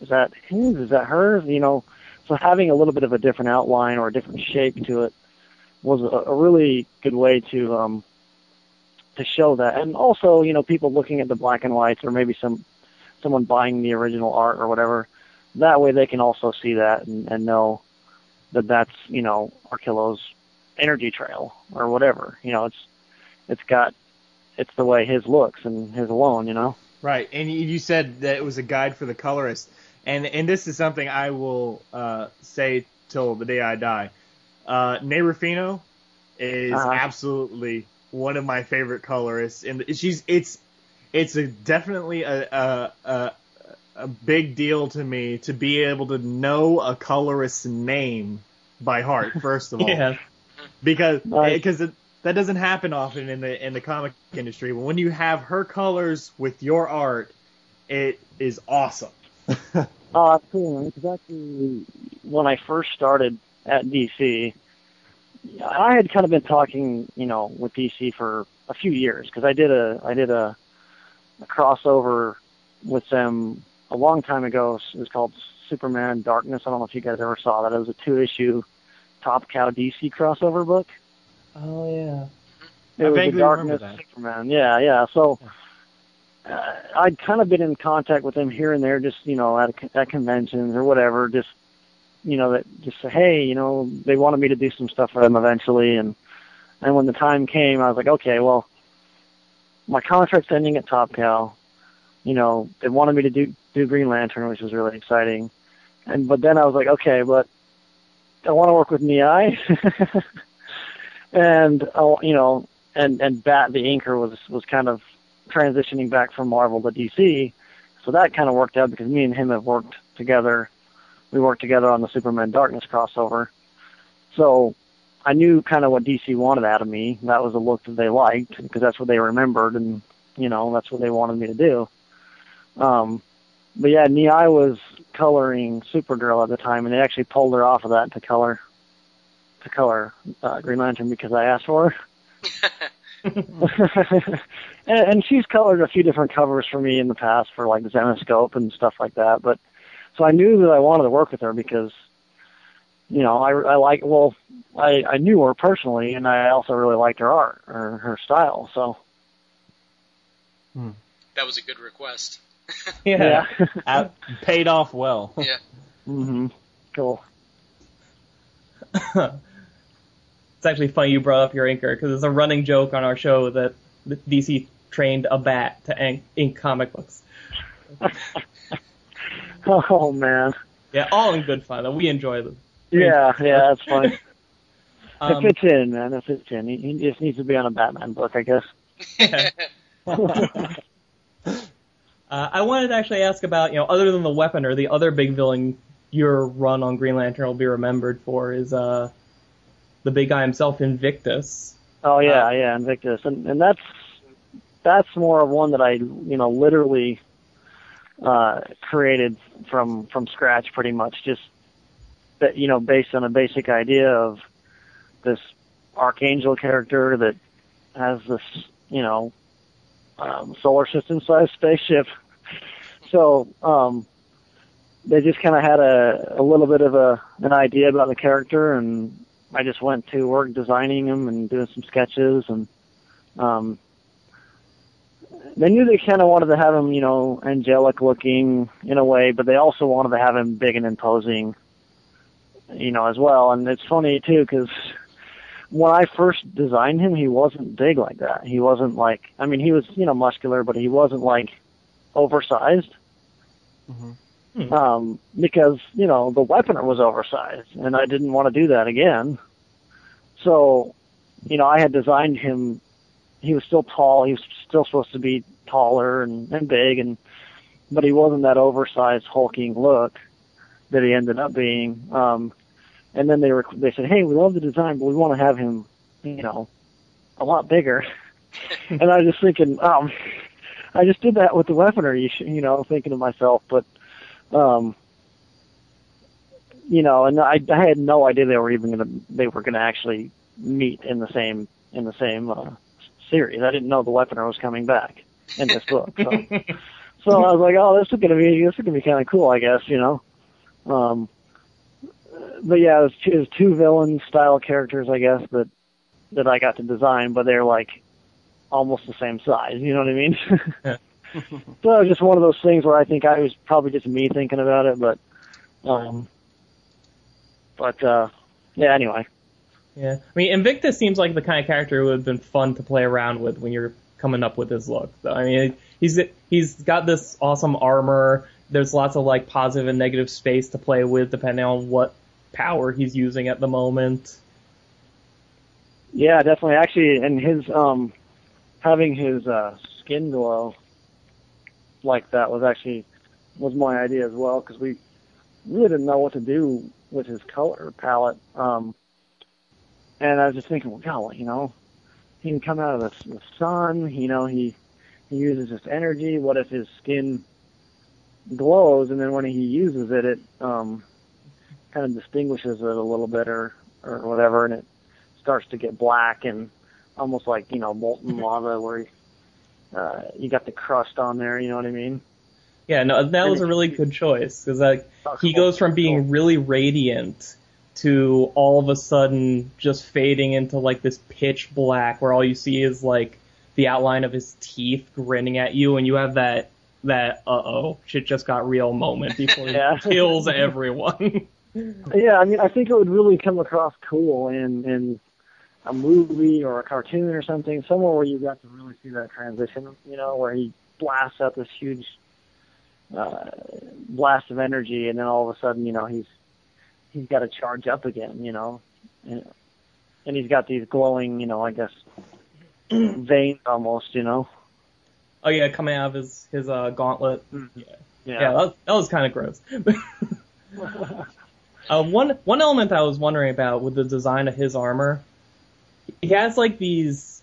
is that his? Is that hers? You know, so having a little bit of a different outline or a different shape to it was a, a really good way to um, to show that. And also, you know, people looking at the black and whites or maybe some someone buying the original art or whatever. That way, they can also see that and, and know that that's you know Arkillo's energy trail or whatever. You know, it's it's got it's the way his looks and his alone. You know. Right, and you said that it was a guide for the colorist, and and this is something I will uh, say till the day I die. Uh, Nei Ruffino is uh-huh. absolutely one of my favorite colorists, and she's it's it's a definitely a, a, a a big deal to me to be able to know a colorist's name by heart. [LAUGHS] First of all, yeah. because because eh, it, that doesn't happen often in the in the comic industry. But when you have her colors with your art, it is awesome. [LAUGHS] oh, that's cool. Because actually, when I first started at DC, I had kind of been talking, you know, with DC for a few years because I did a I did a, a crossover with them a long time ago. It was called Superman Darkness. I don't know if you guys ever saw that. It was a two issue Top Cow DC crossover book. Oh yeah. It I was the Darkness Superman. Yeah, yeah. So uh, I'd kind of been in contact with them here and there, just you know, at at conventions or whatever. Just you know, that just say, hey, you know, they wanted me to do some stuff for them eventually, and and when the time came, I was like, okay, well, my contract's ending at Top Cow. You know, they wanted me to do do Green Lantern, which was really exciting. And but then I was like, okay, but I want to work with Nei, [LAUGHS] and oh, you know, and and Batt the inker was was kind of transitioning back from Marvel to DC, so that kind of worked out because me and him have worked together. We worked together on the Superman Darkness crossover, so I knew kind of what DC wanted out of me. That was the look that they liked because that's what they remembered, and you know that's what they wanted me to do. Um, but yeah, Nei was coloring Supergirl at the time, and they actually pulled her off of that to color to color uh, Green Lantern because I asked for her. [LAUGHS] [LAUGHS] and, and she's colored a few different covers for me in the past for like Zenescope and stuff like that. But so I knew that I wanted to work with her because, you know, I, I like well, I I knew her personally, and I also really liked her art or her style. So hmm. that was a good request. [LAUGHS] yeah, yeah. [LAUGHS] paid off well. [LAUGHS] Yeah. mhm. Cool. it's actually funny you brought up your inker because it's a running joke on our show that DC trained a bat to ink, ink comic books. oh man. Yeah, all in good fun. We enjoy them. Yeah, yeah, that's fine. [LAUGHS] um, it fits in, man. It fits in. He, he just needs to be on a Batman book, I guess. [LAUGHS] Yeah. [LAUGHS] uh, I wanted to actually ask about, you know, other than the weapon or the other big villain your run on Green Lantern will be remembered for is uh, the big guy himself, Invictus. Oh yeah, uh, yeah, Invictus, and and that's that's more of one that I you know literally uh, created from from scratch, pretty much, just that you know based on a basic idea of this archangel character that has this you know um, solar system sized spaceship. [LAUGHS] So um, they just kind of had a, a little bit of a an idea about the character, and I just went to work designing him and doing some sketches, and um, they knew they kind of wanted to have him, you know, angelic looking in a way, but they also wanted to have him big and imposing, you know, as well. And it's funny too because when I first designed him, he wasn't big like that. He wasn't like, I mean, he was, you know, muscular, but he wasn't like oversized. Mm-hmm. Hmm. Um, because, you know, the weaponer was oversized and I didn't want to do that again. So, you know, I had designed him, he was still tall, he was still supposed to be taller and, and big and, but he wasn't that oversized hulking look that he ended up being. Um, and then they were, they said, Hey, we love the design, but we want to have him, you know, a lot bigger. [LAUGHS] and I was just thinking, um, I just did that with the weaponer, you, you know, thinking to myself, but, um, you know, and I, I had no idea they were even gonna they were gonna actually meet in the same in the same uh, series. I didn't know the Weaponer was coming back in this book. So, [LAUGHS] so I was like, oh, this is gonna be this is gonna be kind of cool, I guess, you know. Um, but yeah, it was, two, it was two villain style characters, I guess, that that I got to design, but they're like almost the same size. You know what I mean? [LAUGHS] [LAUGHS] so it was just one of those things where I think I was probably just me thinking about it, but um, but uh, yeah. Anyway. Yeah, I mean, Invictus seems like the kind of character who would have been fun to play around with when you're coming up with his look. I mean, he's he's got this awesome armor. There's lots of like positive and negative space to play with depending on what power he's using at the moment. Yeah, definitely. Actually, and his um having his uh skin glow like that was actually was my idea as well because we really didn't know what to do with his color palette. Um, and I was just thinking, well, God, you know, he can come out of the, the sun. You know, he he uses his energy. What if his skin glows, and then when he uses it, it um, kind of distinguishes it a little bit, or or whatever, and it starts to get black and almost like you know molten [LAUGHS] lava, where he, uh, you got the crust on there. You know what I mean? Yeah, no, that was a really good choice because like he goes from being really radiant to all of a sudden just fading into like this pitch black where all you see is like the outline of his teeth grinning at you, and you have that that uh oh shit just got real moment [LAUGHS] before he kills everyone. [LAUGHS] yeah, I mean, I think it would really come across cool, and and a movie or a cartoon or something, somewhere where you got to really see that transition, you know, where he blasts out this huge uh, blast of energy, and then all of a sudden, you know, he's he's got to charge up again, you know, and, and he's got these glowing, you know, I guess [CLEARS THROAT] veins almost, you know. Oh yeah, coming out of his his uh, gauntlet. Mm-hmm. Yeah, yeah, that was, that was kind of gross. [LAUGHS] uh, one one element I was wondering about with the design of his armor, he has like these,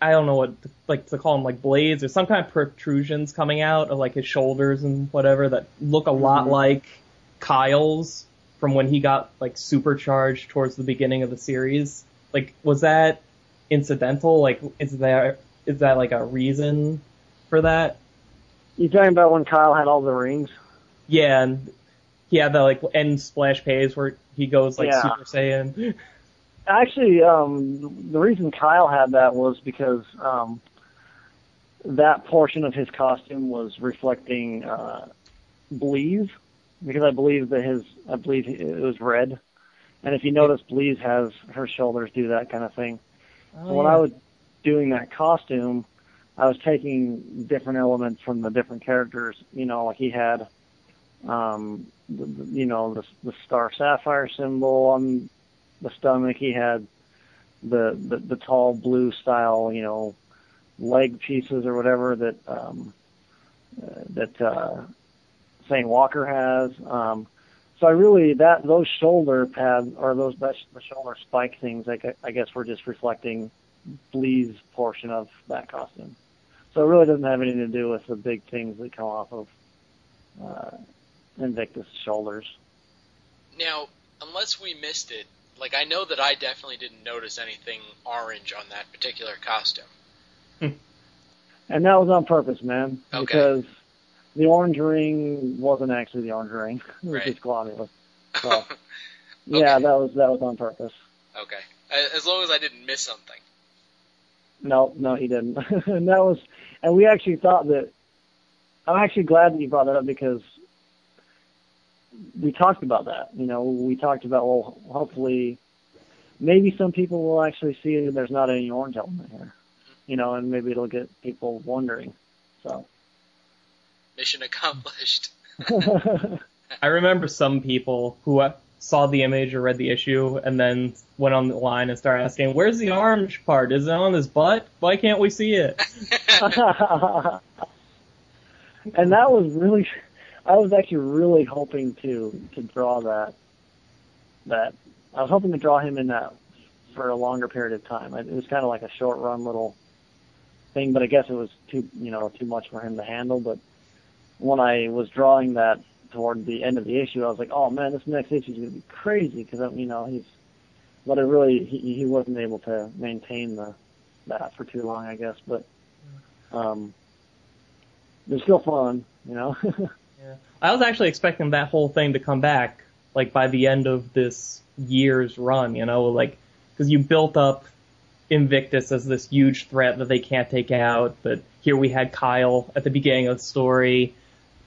I don't know what to, like to call them like blades or some kind of protrusions coming out of like his shoulders and whatever that look a lot Mhm. like Kyle's from when he got like supercharged towards the beginning of the series. Like, was that incidental? Like, is there is that like a reason for that? You talking about when Kyle had all the rings? Yeah, and he had the like end splash page where he goes like Yeah. Super Saiyan. [LAUGHS] Actually, um, the reason Kyle had that was because um, that portion of his costume was reflecting uh, Bleez, because I believe that his, I believe it was red, and if you notice, Bleez has her shoulders do that kind of thing. Oh, So when I was doing that costume, I was taking different elements from the different characters. You know, like he had, um, the, you know, the, the star sapphire symbol on the stomach. He had the, the the tall blue style, you know, leg pieces or whatever that um, uh, that uh, Saint Walker has. Um, so I really that those shoulder pads or those the shoulder spike things, I, I guess, were just reflecting Blee's portion of that costume. So it really doesn't have anything to do with the big things that come off of uh, Invictus shoulders. Now, unless we missed it, like I know that I definitely didn't notice anything orange on that particular costume. And that was on purpose, man, Okay. because the orange ring wasn't actually the orange ring. [LAUGHS] It was Right. just Glomulus. So, [LAUGHS] yeah, that was that was on purpose. okay, as long as I didn't miss something. No, no, he didn't. [LAUGHS] and that was, and we actually thought that. I'm actually glad that you brought that up because we talked about that. You know, we talked about well, hopefully, maybe some people will actually see that there's not any orange element here. You know, and maybe it'll get people wondering. So. Mission accomplished. [LAUGHS] [LAUGHS] I remember some people who saw the image or read the issue and then went on the line and started asking, "Where's the orange part? Is it on his butt? Why can't we see it?" [LAUGHS] and that was really, I was actually really hoping to to draw that. That I was hoping to draw him in that for a longer period of time. It was kind of like a short run little thing, but I guess it was too you know too much for him to handle. But when I was drawing that toward the end of the issue, I was like, oh man, this next issue is going to be crazy because you know he's, but it really he he wasn't able to maintain the that for too long, I guess. But um, they're still fun, you know. [LAUGHS] Yeah. I was actually expecting that whole thing to come back, like by the end of this year's run, you know, like, cause you built up Invictus as this huge threat that they can't take out, but here we had Kyle at the beginning of the story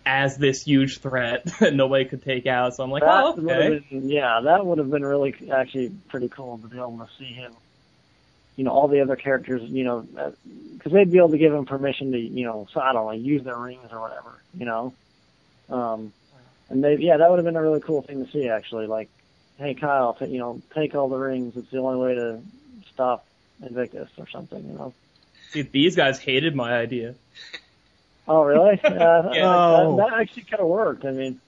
as this huge threat [LAUGHS] that nobody could take out, so I'm like, that oh, okay. been, yeah, that would have been really actually pretty cool to be able to see him. You know, all the other characters, you know, because they'd be able to give him permission to, you know, so I don't know, use their rings or whatever, you know. Um, and they, yeah, that would have been a really cool thing to see actually. Like, hey Kyle, t- you know, take all the rings. It's the only way to stop Invictus or something, you know. See, these guys hated my idea. [LAUGHS] Oh, really? [LAUGHS] Yeah, that- that, that actually kind of worked. I mean,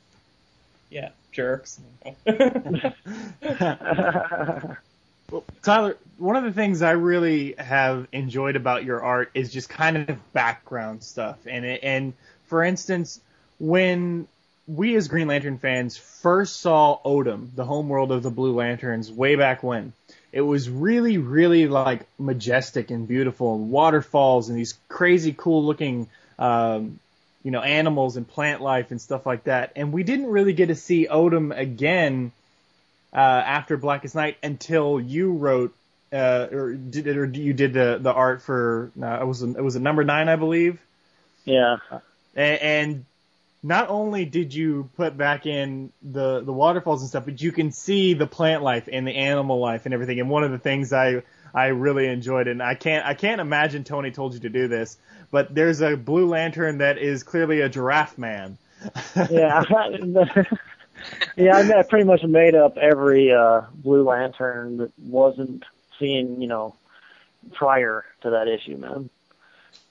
Yeah, jerks. [LAUGHS] Well, Tyler, one of the things I really have enjoyed about your art is just kind of background stuff. And it, and for instance, when we as Green Lantern fans first saw Odym, the homeworld of the Blue Lanterns, way back when, it was really, really like majestic and beautiful, and waterfalls and these crazy cool looking, um, you know, animals and plant life and stuff like that. And we didn't really get to see Odym again uh, after Blackest Night until you wrote uh, or did or you did the the art for uh, it was it was a number nine I believe yeah. and, and not only did you put back in the the waterfalls and stuff but you can see the plant life and the animal life and everything and one of the things I I really enjoyed it. And I can't I can't imagine Tony told you to do this, but there's a Blue Lantern that is clearly a giraffe man. yeah, [LAUGHS] [LAUGHS] yeah. I, pretty much made up every uh, Blue Lantern that wasn't seen, you know, prior to that issue, man.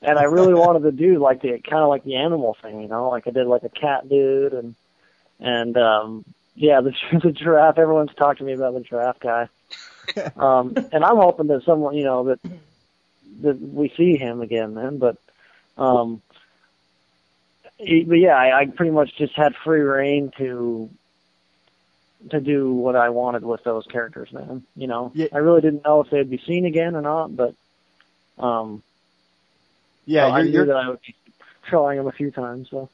And I really [LAUGHS] wanted to do like the kind of like the animal thing, you know, like I did like a cat dude and and um yeah, the the giraffe. Everyone's talked to me about the giraffe guy, [LAUGHS] um, and I'm hoping that someone, you know, that that we see him again then. But um, but yeah, I, I pretty much just had free reign to to do what I wanted with those characters, man. You know, Yeah. I really didn't know if they'd be seen again or not, but um, Yeah, I you're, knew you're, that I would be showing them a few times. So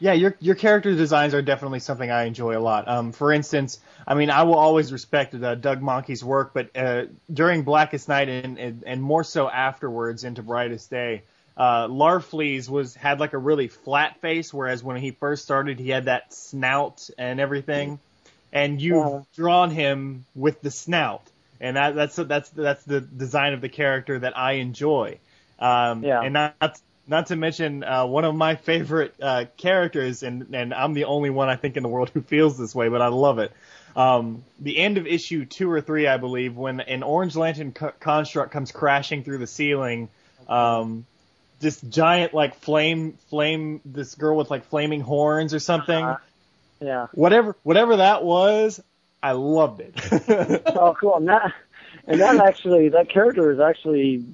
Yeah, your your character designs are definitely something I enjoy a lot. Um, for instance, I mean, I will always respect uh, Doug Mahnke's work, but uh, during Blackest Night and, and and more so afterwards into Brightest Day, uh, Larfleeze was had like a really flat face, whereas when he first started, he had that snout and everything. And you've Yeah. drawn him with the snout, and that, that's that's that's the design of the character that I enjoy. Um, Yeah. And not not to mention uh, one of my favorite uh, characters, and and I'm the only one I think in the world [LAUGHS] who feels this way, but I love it. Um, the end of issue two or three, I believe, when an Orange Lantern co- construct comes crashing through the ceiling, um, this giant like flame flame this girl with like flaming horns or something. Uh-huh. yeah. Whatever whatever that was, I loved it. [LAUGHS] oh, cool. And that, and that actually, that character is actually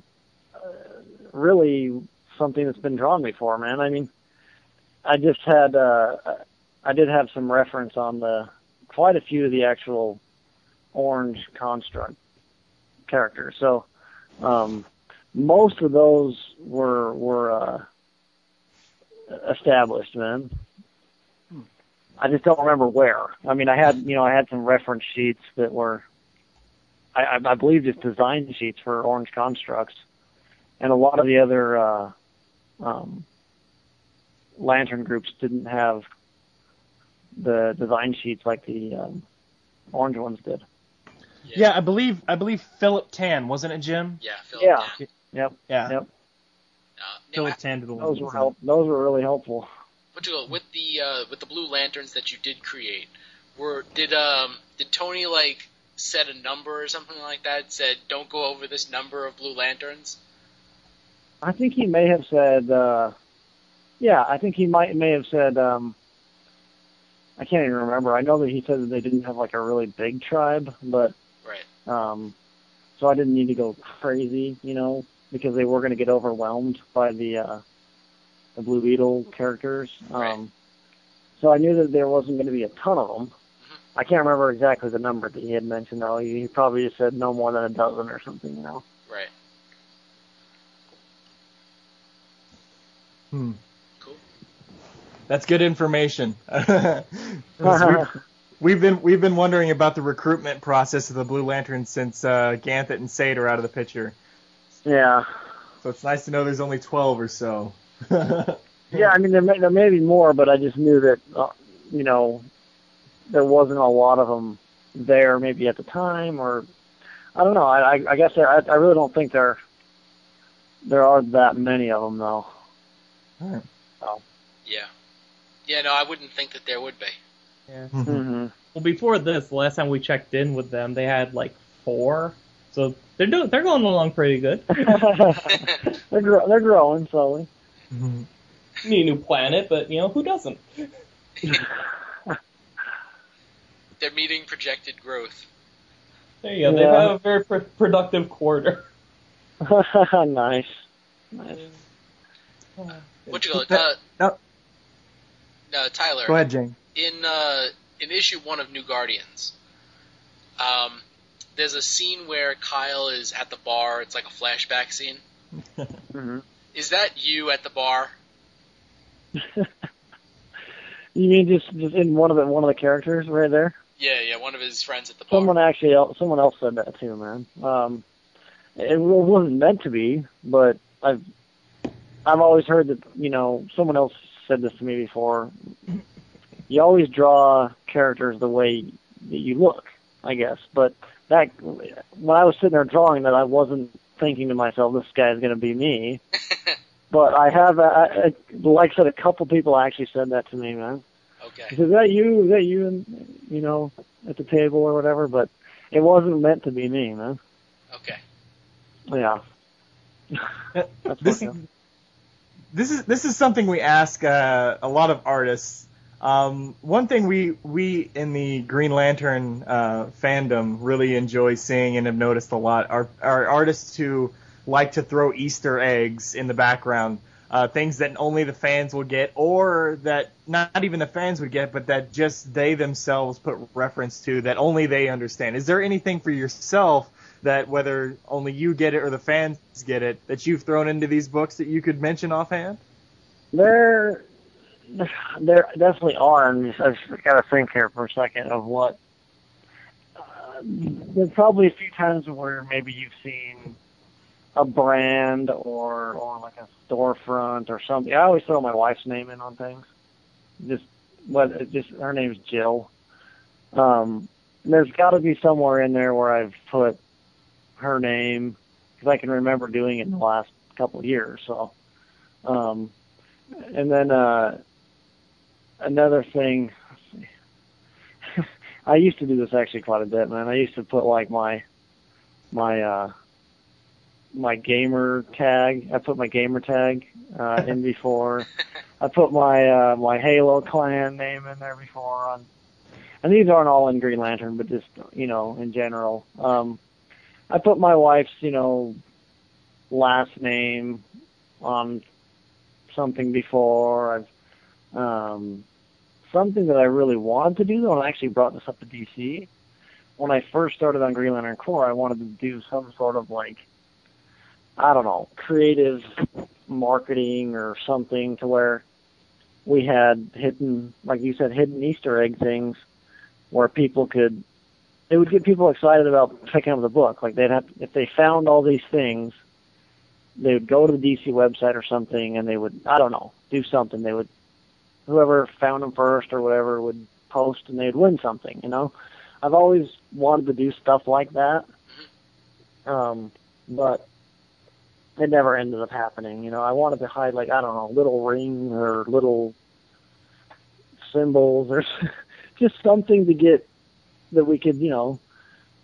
uh, really something that's been drawing me for, man. I mean, I just had, uh, I did have some reference on the, quite a few of the actual orange construct characters. So, um, most of those were, were, uh, established, man. I just don't remember where. I mean, I had, you know, I had some reference sheets that were, I, I, I believe just design sheets for Orange Constructs, and a lot of the other uh, um, lantern groups didn't have the design sheets like the um, orange ones did. yeah, I believe I believe Philip Tan wasn't it, Jim? Yeah, Phil. Yeah. Yeah. Yep, Yeah, Yep. Uh, now, Philip Tan did the ones those were ones. help. Those were really helpful. what you call it, with the uh, with the blue lanterns that you did create, were did um did Tony like set a number or something like that? Said don't go over this number of blue lanterns. I think he may have said, uh, yeah, I think he might may have said, um, I can't even remember. I know that he said that they didn't have like a really big tribe, but Right. um, so I didn't need to go crazy, you know, because they were going to get overwhelmed by the uh, the Blue Beetle characters. Um, Right. So I knew that there wasn't going to be a ton of them. I can't remember exactly the number that he had mentioned though. He, he probably just said no more than a dozen or something, you know. Right. Hmm. Cool. That's good information. [LAUGHS] [LAUGHS] we've, we've been we've been wondering about the recruitment process of the Blue Lantern since uh, Ganthet and Sayd are out of the picture. yeah. So it's nice to know there's only twelve or so. [LAUGHS] Yeah, I mean there may there may be more, but I just knew that uh, you know there wasn't a lot of them there, maybe at the time, or I don't know. I I, I guess there, I I really don't think there there are that many of them though. Um, yeah. Yeah. No, I wouldn't think that there would be. Yeah. Mm-hmm. mm-hmm. Well, before this, the last time we checked in with them, they had like four. So they're doing, they're going along pretty good. [LAUGHS] [LAUGHS] they're gro- they're growing slowly. Mm-hmm. Need a new planet, but you know who doesn't? [LAUGHS] They're meeting projected growth. There you go. They Yeah. have a very pr- productive quarter. nice. Nice. What you call it? Uh, No. uh, Tyler. Go ahead, Jane. in uh, in issue one of New Guardians, um, there's a scene where Kyle is at the bar. It's like a flashback scene. [LAUGHS] hmm Is that you at the bar? [LAUGHS] You mean just just in one of the one of the characters right there? Yeah, yeah, one of his friends at the bar. Someone actually, el- someone else said that too, man. Um, it wasn't meant to be, but I've, I've always heard that you know someone else said this to me before. You always draw characters the way that you look, I guess, but that when I was sitting there drawing that I wasn't thinking to myself, this guy is going to be me. [LAUGHS] but I have, I, I, like I said, a couple people actually said that to me, man. Okay. Is that you? Is that you? And you know, at the table or whatever. But it wasn't meant to be me, man. Okay. Yeah. Uh, [LAUGHS] That's this, what- this is this is something we ask uh, a lot of artists. Um, one thing we we in the Green Lantern uh, fandom really enjoy seeing and have noticed a lot are are artists who like to throw Easter eggs in the background, uh, things that only the fans will get, or that not even the fans would get, but that just they themselves put reference to that only they understand. Is there anything for yourself that whether only you get it or the fans get it that you've thrown into these books that you could mention offhand? There, there definitely are, and I've got to think here for a second of what. Uh, there's probably a few times where maybe you've seen a brand or or like a storefront or something. I always throw my wife's name in on things. Just what just her name's Jill. Um, there's got to be somewhere in there where I've put her name because I can remember doing it in the last couple of years. So, um, and then uh, another thing. let's [LAUGHS] see. I used to do this actually quite a bit, man. I used to put like my my uh, my gamer tag. I put my gamer tag uh, in [LAUGHS] before. I put my uh, my Halo clan name in there before on, and these aren't all in Green Lantern, but just you know in general. Um, I put my wife's you know last name on something before. I've um, something that I really wanted to do though, and I actually brought this up to DC. When I first started on Green Lantern Corps, I wanted to do some sort of like I don't know, creative marketing or something to where we had hidden, like you said, hidden Easter egg things where people could, it would get people excited about picking up the book. Like they'd have, if they found all these things, they would go to the DC website or something and they would, I don't know, do something. They would, whoever found them first or whatever would post and they'd win something, you know? I've always wanted to do stuff like that. Um, but it never ended up happening. You know, I wanted to hide like I don't know, little rings or little symbols or [LAUGHS] just something to get that we could, you know,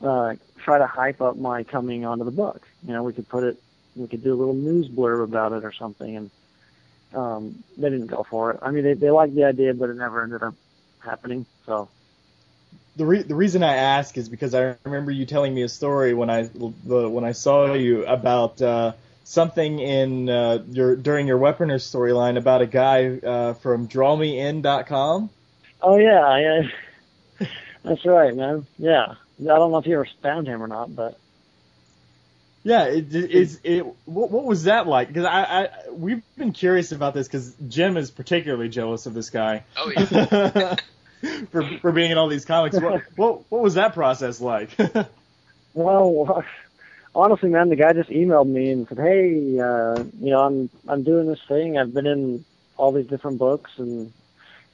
uh, try to hype up my coming onto the book. You know, we could put it, we could do a little news blurb about it or something, and um, they didn't go for it. I mean, they they liked the idea, but it never ended up happening. So the re- the reason I ask is because I remember you telling me a story when I the, when I saw you about uh, something in uh, your during your Weaponer storyline about a guy uh, from DrawMeIn.com. Oh yeah, yeah, that's right, man. Yeah, I don't know if you ever found him or not, but Yeah, it, it, is it. What, what was that like? Because I, I we've been curious about this because Jim is particularly jealous of this guy. Oh [LAUGHS] yeah. for for being in all these comics. What what, what was that process like? [LAUGHS] well, honestly, man, the guy just emailed me and said, "Hey, uh, you know, I'm I'm doing this thing. I've been in all these different books and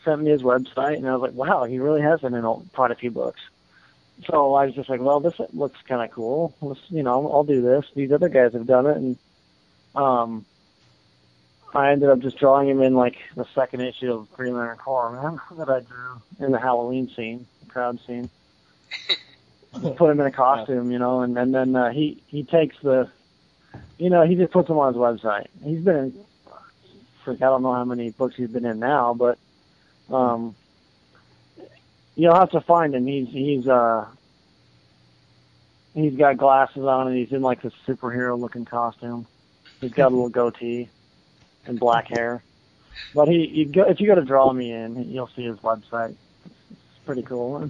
sent me his website." And I was like, "Wow, he really has been in all, quite a few books." So I was just like, "Well, this looks kind of cool. Let's, you know, I'll do this. These other guys have done it." And um, I ended up just drawing him in like the second issue of Green Lantern Corps, man, [LAUGHS] that I drew in the Halloween scene, the crowd scene. [LAUGHS] Put him in a costume, you know, and, and then uh, he he takes the, you know, he just puts him on his website. He's been in, for I don't know how many books he's been in now, but um, you'll have to find him. He's he's uh he's got glasses on and he's in like this superhero looking costume. He's got a little goatee and black hair. But he, you go, if you go to Draw Me In, you'll see his website. It's pretty cool.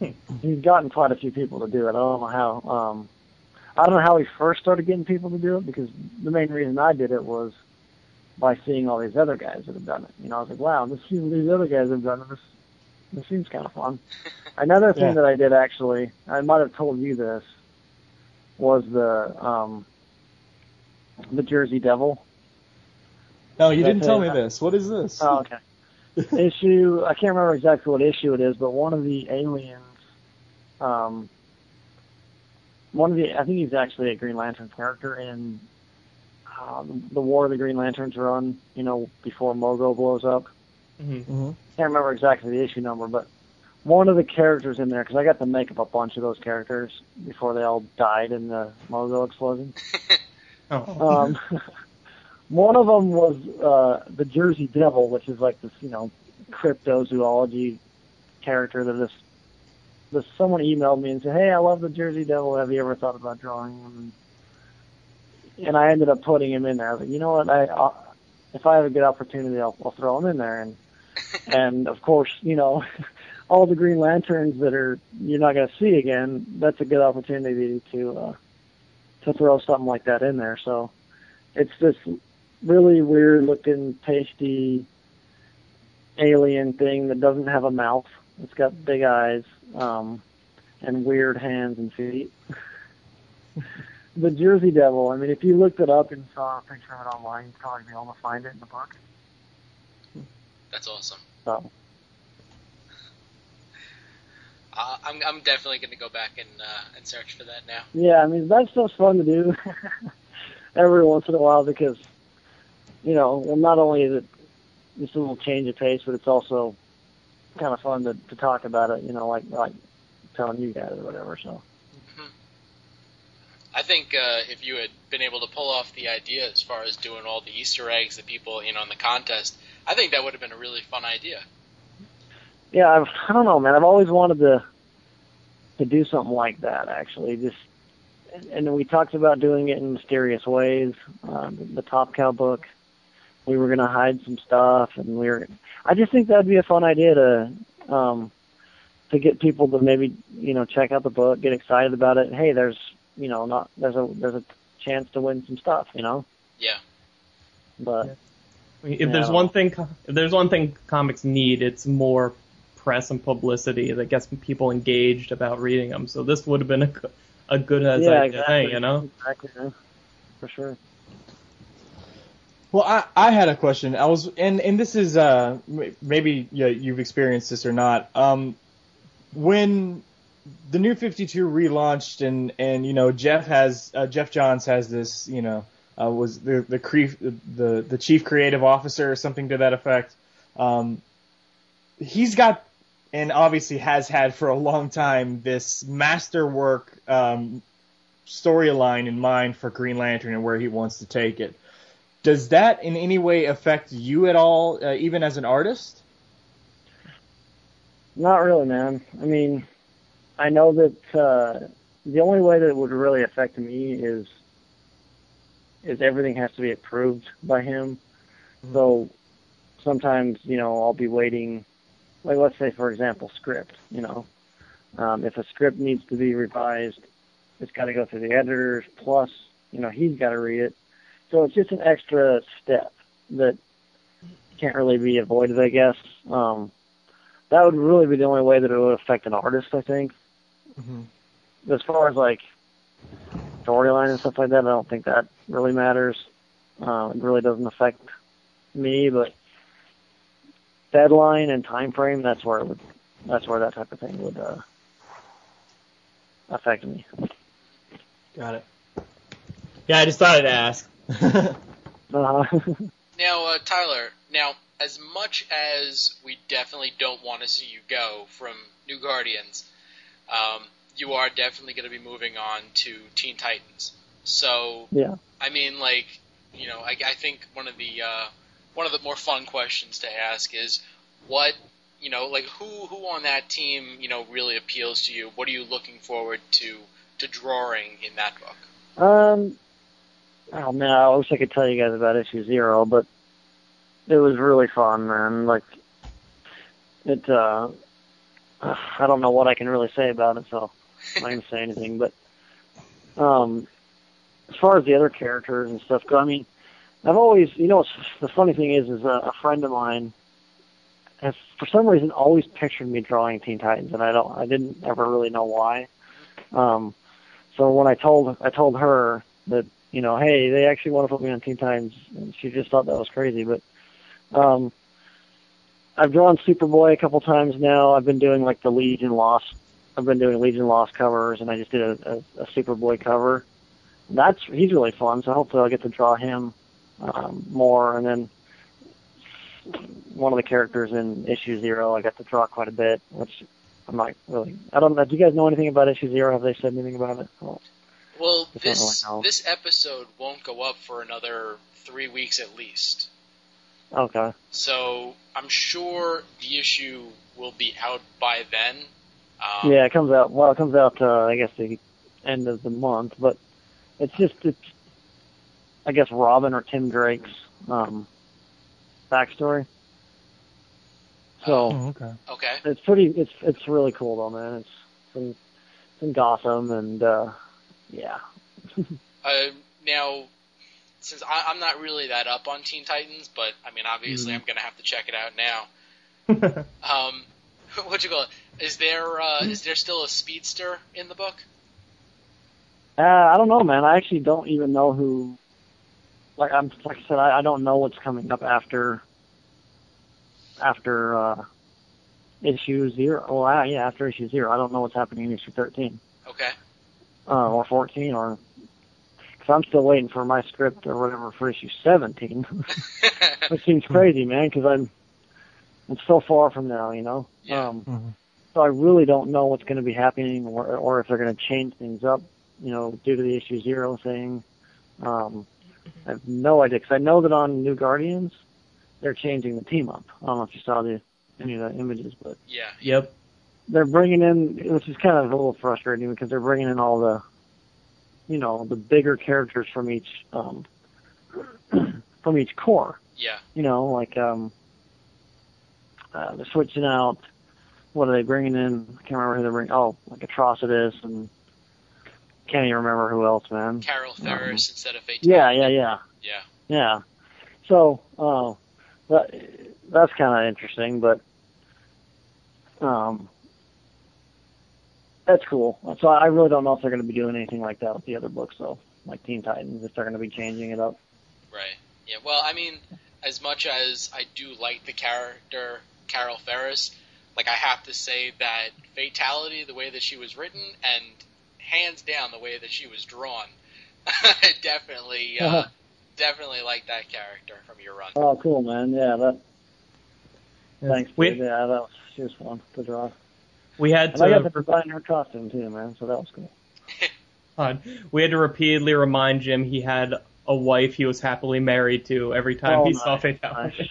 [LAUGHS] He's gotten quite a few people to do it. I don't know how. Um, I don't know how he first started getting people to do it because the main reason I did it was by seeing all these other guys that have done it. You know, I was like, wow, this these other guys have done it. This this seems kind of fun. [LAUGHS] Another thing Yeah. that I did actually, I might have told you this, was the um, the Jersey Devil. no, you didn't tell it. me this. What is this? Oh, okay. [LAUGHS] issue. I can't remember exactly what issue it is, but one of the aliens, um, one of the I think he's actually a Green Lantern character in um, the War of the Green Lanterns run. You know, before Mogo blows up. Mm-hmm. Can't remember exactly the issue number, but one of the characters in there because I got to make up a bunch of those characters before they all died in the Mogo explosion. [LAUGHS] Oh. [LAUGHS] Um, [LAUGHS] one of them was uh, the Jersey Devil, which is like this, you know, cryptozoology character that this. This someone emailed me and said, "Hey, I love the Jersey Devil. Have you ever thought about drawing him?" And, and I ended up putting him in there. I was like, you know what? I, i if I have a good opportunity, I'll, I'll throw him in there. And [LAUGHS] and of course, you know, [LAUGHS] all the Green Lanterns that are you're not going to see again. That's a good opportunity to uh, to throw something like that in there. So it's this really weird looking pasty alien thing that doesn't have a mouth. It's got big eyes um, and weird hands and feet. [LAUGHS] the Jersey Devil. I mean, if you looked it up and saw a picture of it online, you'd probably be able to find it in the book. That's awesome. So Uh, I'm I'm definitely going to go back and uh, and search for that now. yeah, I mean that stuff's fun to do [LAUGHS] every once in a while because you know, well, not only is it just a little change of pace, but it's also kind of fun to, to talk about it. You know, like like telling you guys or whatever. So I think uh, if you had been able to pull off the idea as far as doing all the Easter eggs that people, you know, in the contest, I think that would have been a really fun idea. yeah, I've, I don't know, man. I've always wanted to to do something like that. Actually, just and, we talked about doing it in mysterious ways. Um, the Top Cow book, we were gonna hide some stuff, and we were. I just think that'd be a fun idea to um, to get people to maybe you know check out the book, get excited about it. Hey, there's you know not there's a there's a chance to win some stuff, you know. Yeah. But I mean, if there's one thing, if there's one thing comics need, it's more press and publicity that gets people engaged about reading them. So this would have been a, a good as yeah, idea exactly. thing, you know. Exactly, yeah. for sure. Well, I, I had a question. I was, and, and this is, uh, maybe yeah, you've experienced this or not. Um, when the new 52 relaunched and, and, you know, Geoff has, uh, Geoff Johns has this, you know, uh, was the, the, cre- the, the chief creative officer or something to that effect. Um, he's got, and obviously has had for a long time, this masterwork, um, storyline in mind for Green Lantern and where he wants to take it. Does that in any way affect you at all, uh, even as an artist? Not really, man. I mean, I know that uh, the only way that it would really affect me is is everything has to be approved by him. So sometimes, you know, I'll be waiting. Like, let's say, for example, script. You know, um, if a script needs to be revised, it's got to go through the editors. Plus, you know, he's got to read it. So it's just an extra step that can't really be avoided, I guess. Um, that would really be the only way that it would affect an artist, I think. Mm-hmm. As far as like storyline and stuff like that, I don't think that really matters. Uh, it really doesn't affect me, but deadline and time frame, that's where it would, that's where that type of thing would uh, affect me. Got it. Yeah, I just thought I'd ask. [LAUGHS] [LAUGHS] Uh, Now, uh, Tyler. Now, as much as we definitely don't want to see you go from New Guardians, um, you are definitely going to be moving on to Teen Titans. So, yeah. I mean, like, you know, I, I think one of the uh, one of the more fun questions to ask is what, you know, like who who on that team, you know, really appeals to you? What are you looking forward to to drawing in that book? Um, oh man, I wish I could tell you guys about issue zero, but it was really fun, man. Like, it, uh, [SIGHS] I don't know what I can really say about it, so I'm not gonna say anything. But, um, as far as the other characters and stuff go, I mean, I've always, you know, the funny thing is, is a, a friend of mine has, for some reason, always pictured me drawing Teen Titans, and I don't, I didn't ever really know why. Um, so when I told, I told her that, you know, hey, they actually want to put me on Teen Titans, and she just thought that was crazy. But, um, I've drawn Superboy a couple times now. I've been doing like the Legion Lost. I've been doing Legion Lost covers, and I just did a, a, a Superboy cover. That's he's really fun. So hopefully I'll get to draw him um, more, and then one of the characters in issue zero I got to draw quite a bit, which I'm not really. I don't know. Do you guys know anything about issue zero? Have they said anything about it? Well, Well, this this episode won't go up for another three weeks at least. Okay. So I'm sure the issue will be out by then. Um, Yeah, it comes out. Well, it comes out. Uh, I guess the end of the month, but it's just it's. I guess Robin or Tim Drake's um, backstory. So Oh, okay. Okay. it's pretty. It's it's really cool though, man. It's in, it's in Gotham, and uh, yeah. [LAUGHS] Uh, now, since I, I'm not really that up on Teen Titans, but I mean, obviously, Mm-hmm. I'm gonna have to check it out now. [LAUGHS] Um, [LAUGHS] what you call it? Is there uh, is there still a speedster in the book? Uh, I don't know, man. I actually don't even know who. Like I'm, like I said, I, I don't know what's coming up after. After uh, issue zero. Well, uh, yeah, after issue zero, I don't know what's happening in issue thirteen Okay. uh, or fourteen, or because I'm still waiting for my script or whatever for issue seventeen, [LAUGHS] which seems crazy, man. Because I'm, I'm so far from now, you know. Yeah. Um, Mhm. so I really don't know what's going to be happening, or, or if they're going to change things up, you know, due to the issue zero thing. Um, I have no idea because I know that on New Guardians, they're changing the team up. I don't know if you saw the any of the images, but yeah. Yep. they're bringing in, which is kind of a little frustrating because they're bringing in all the, you know, the bigger characters from each, um, [CLEARS THROAT] from each corps. Yeah. You know, like um, uh, they're switching out. What are they bringing in? I can't remember who they're bringing. Oh, like Atrocitus and can't even remember who else, man. Carol Ferris instead of Fatality. Yeah, yeah, yeah. Yeah. Yeah. So, uh, that, that's kind of interesting, but, um, that's cool. So I really don't know if they're going to be doing anything like that with the other books, though, like Teen Titans, if they're going to be changing it up. Right. Yeah. Well, I mean, as much as I do like the character Carol Ferris, like I have to say that Fatality, the way that she was written, and hands down the way that she was drawn, I [LAUGHS] definitely, uh, Uh-huh. definitely like that character from your run. Oh, cool, man. Yeah, that. Thanks. We, dude. Yeah, that was she was fun to draw, we had and I got to to design her costume too, man. So that was cool. [LAUGHS] God, we had to repeatedly remind Jim he had a wife he was happily married to every time Oh, he nice, saw Fatality.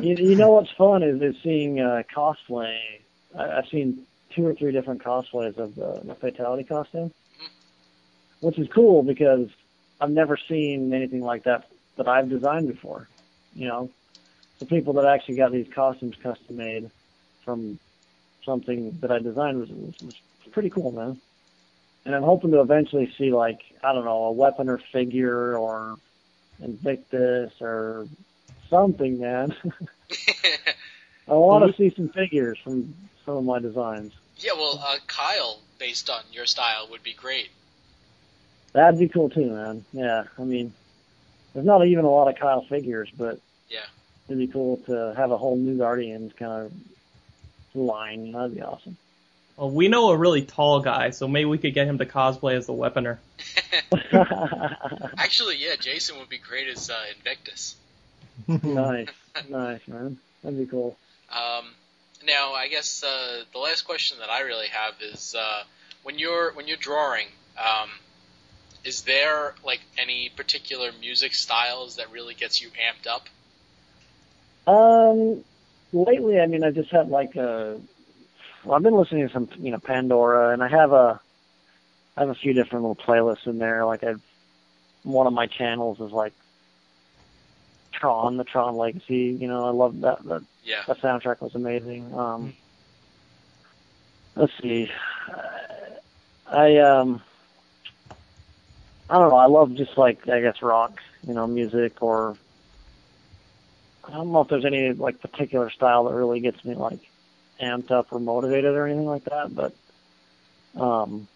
you, you know what's fun is, is seeing uh, cosplay. I, I've seen two or three different cosplays of the, the fatality costume, which is cool because I've never seen anything like that that I've designed before. You know, the people that actually got these costumes custom made from something that I designed was, was, was pretty cool, man. And I'm hoping to eventually see like I don't know a Weaponer figure or Invictus or something, man. [LAUGHS] I want to see some figures from some of my designs. yeah. Well, uh, Kyle, based on your style, would be great. That'd be cool too, man. Yeah, I mean, there's not even a lot of Kyle figures, but Yeah. it'd be cool to have a whole new Guardians kind of line. That'd be awesome. Well, we know a really tall guy, so maybe we could get him to cosplay as the weaponer. [LAUGHS] [LAUGHS] Actually, yeah, Jason would be great as uh, Invictus. nice, [LAUGHS] nice, man. That'd be cool. Um, now, I guess uh, the last question that I really have is uh, when you're when you're drawing, um, is there like any particular music styles that really gets you amped up? Um, lately, I mean, I just had like a. Well, I've been listening to some, you know, Pandora, and I have a, I have a few different little playlists in there. Like I've, one of my channels is like Tron, the Tron Legacy. You know, I love that. That, Yeah. that soundtrack was amazing. Um, let's see, I um, I don't know. I love just like I guess rock, you know, music or I don't know if there's any like particular style that really gets me like amped up or motivated or anything like that, but um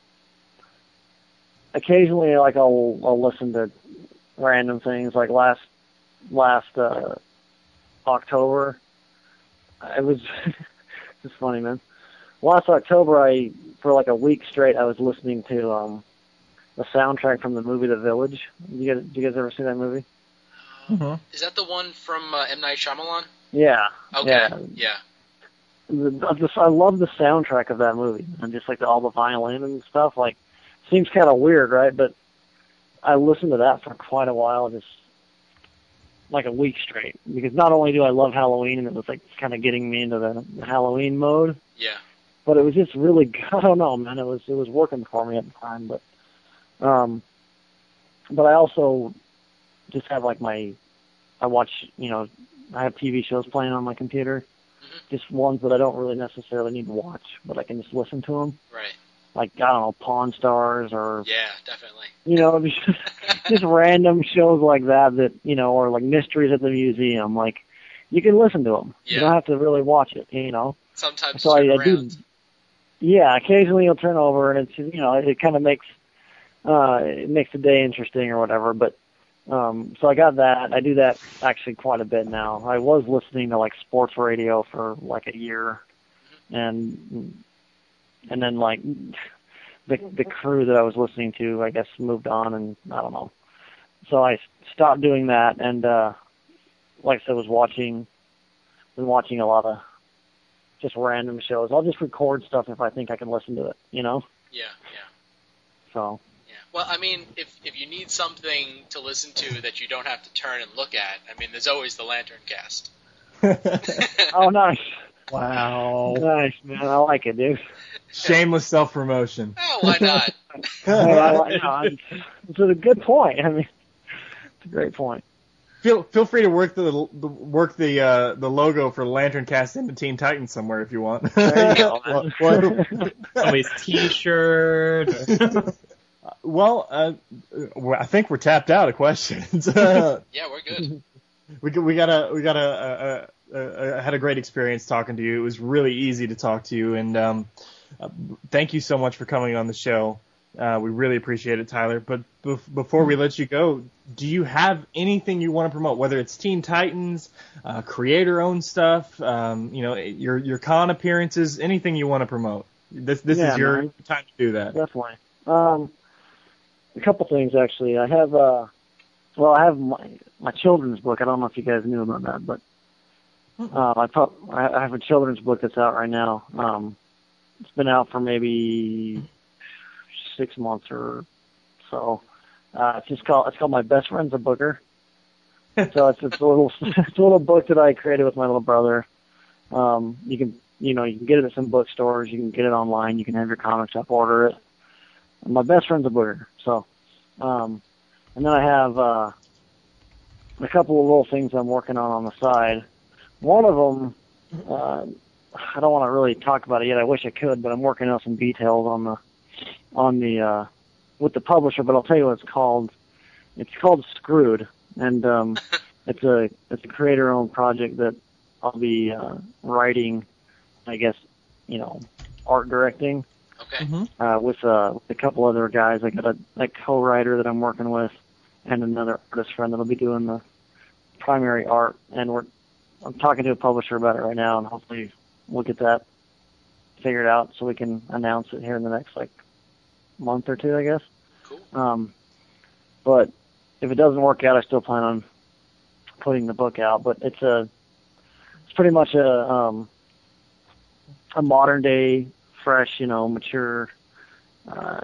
occasionally like I'll I'll listen to random things like last last uh October it was [LAUGHS] it's funny, man. Last October, I for like a week straight, I was listening to um the soundtrack from the movie The Village. You guys, you guys ever see that movie? Mm-hmm. Is that the one from uh, M Night Shyamalan? Yeah. Okay. Yeah. Yeah. The, just I love the soundtrack of that movie and just like the, all the violin and stuff. Like, seems kind of weird, right? But I listened to that for quite a while, just like a week straight. Because not only do I love Halloween, and it was like kind of getting me into the, the Halloween mode, Yeah. but it was just really [LAUGHS] I don't know, man. It was it was working for me at the time, but um, but I also just have like my I watch you know I have TV shows playing on my computer, Mhm. just ones that I don't really necessarily need to watch, but I can just listen to them. Right. Like I don't know, Pawn Stars or Yeah. Definitely. you know [LAUGHS] just just random shows like that that you know or like Mysteries at the Museum. Like you can listen to them. Yeah. You don't have to really watch it. You know. Sometimes So I, I do. Yeah, occasionally you'll turn over, and it's you know it kind of makes uh it makes the day interesting or whatever. But um so I got that. I do that actually quite a bit now. I was listening to like sports radio for like a year, and and then like the the crew that I was listening to, I guess, moved on, and I don't know. So I stopped doing that, and uh like I said, was watching been watching a lot of just random shows. I'll just record stuff if I think I can listen to it, you know? Yeah. Yeah. So. Well, I mean, if if you need something to listen to that you don't have to turn and look at, I mean, there's always the Lantern Cast. [LAUGHS] oh, nice. Wow. Nice, man. I like it, dude. Shameless self promotion. Oh, why not? [LAUGHS] I, I, no, I- it's a good point. I mean, it's a great point. Feel feel free to work the, the work the uh, the logo for Lantern Cast into Teen Titans somewhere if you want. There you go, [LAUGHS] man. Well, Somebody's T-shirt. Well, uh, I think we're tapped out of questions. [LAUGHS] Yeah, we're good. [LAUGHS] we got- we got a we got a, a, a, a had a great experience talking to you. It was really easy to talk to you, and um, uh, thank you so much for coming on the show. Uh, we really appreciate it, Tyler. But bef- before we let you go, do you have anything you want to promote? Whether it's Teen Titans, uh, creator-owned stuff, um, you know, your your con appearances, anything you want to promote. This this Yeah, is your man. time to do that. Definitely. Um, a couple things actually. I have uh, well, I have my my children's book. I don't know if you guys knew about that, but uh, I put I have a children's book that's out right now. Um, it's been out for maybe six months or so. Uh, it's just called it's called My Best Friend's a Booger. [LAUGHS] so it's it's a little [LAUGHS] it's a little book that I created with my little brother. Um, you can you know you can get it at some bookstores. You can get it online. You can have your comic shop order it. My best friend's a booger. So, um, and then I have uh, a couple of little things I'm working on on the side. One of them, uh, I don't want to really talk about it yet. I wish I could, but I'm working out some details on the on the uh, with the publisher. But I'll tell you what it's called. It's called Screwed, and um, [LAUGHS] it's a it's a creator-owned project that I'll be uh, writing. I guess you know art directing Okay. uh, with, uh, with a couple other guys. I got a, a co-writer that I'm working with, and another artist friend that'll be doing the primary art. And we're I'm talking to a publisher about it right now, and hopefully we'll get that figured out so we can announce it here in the next like month or two, I guess. Cool. Um, but if it doesn't work out, I still plan on putting the book out. But it's a it's pretty much a um, a modern day, fresh, you know, mature uh,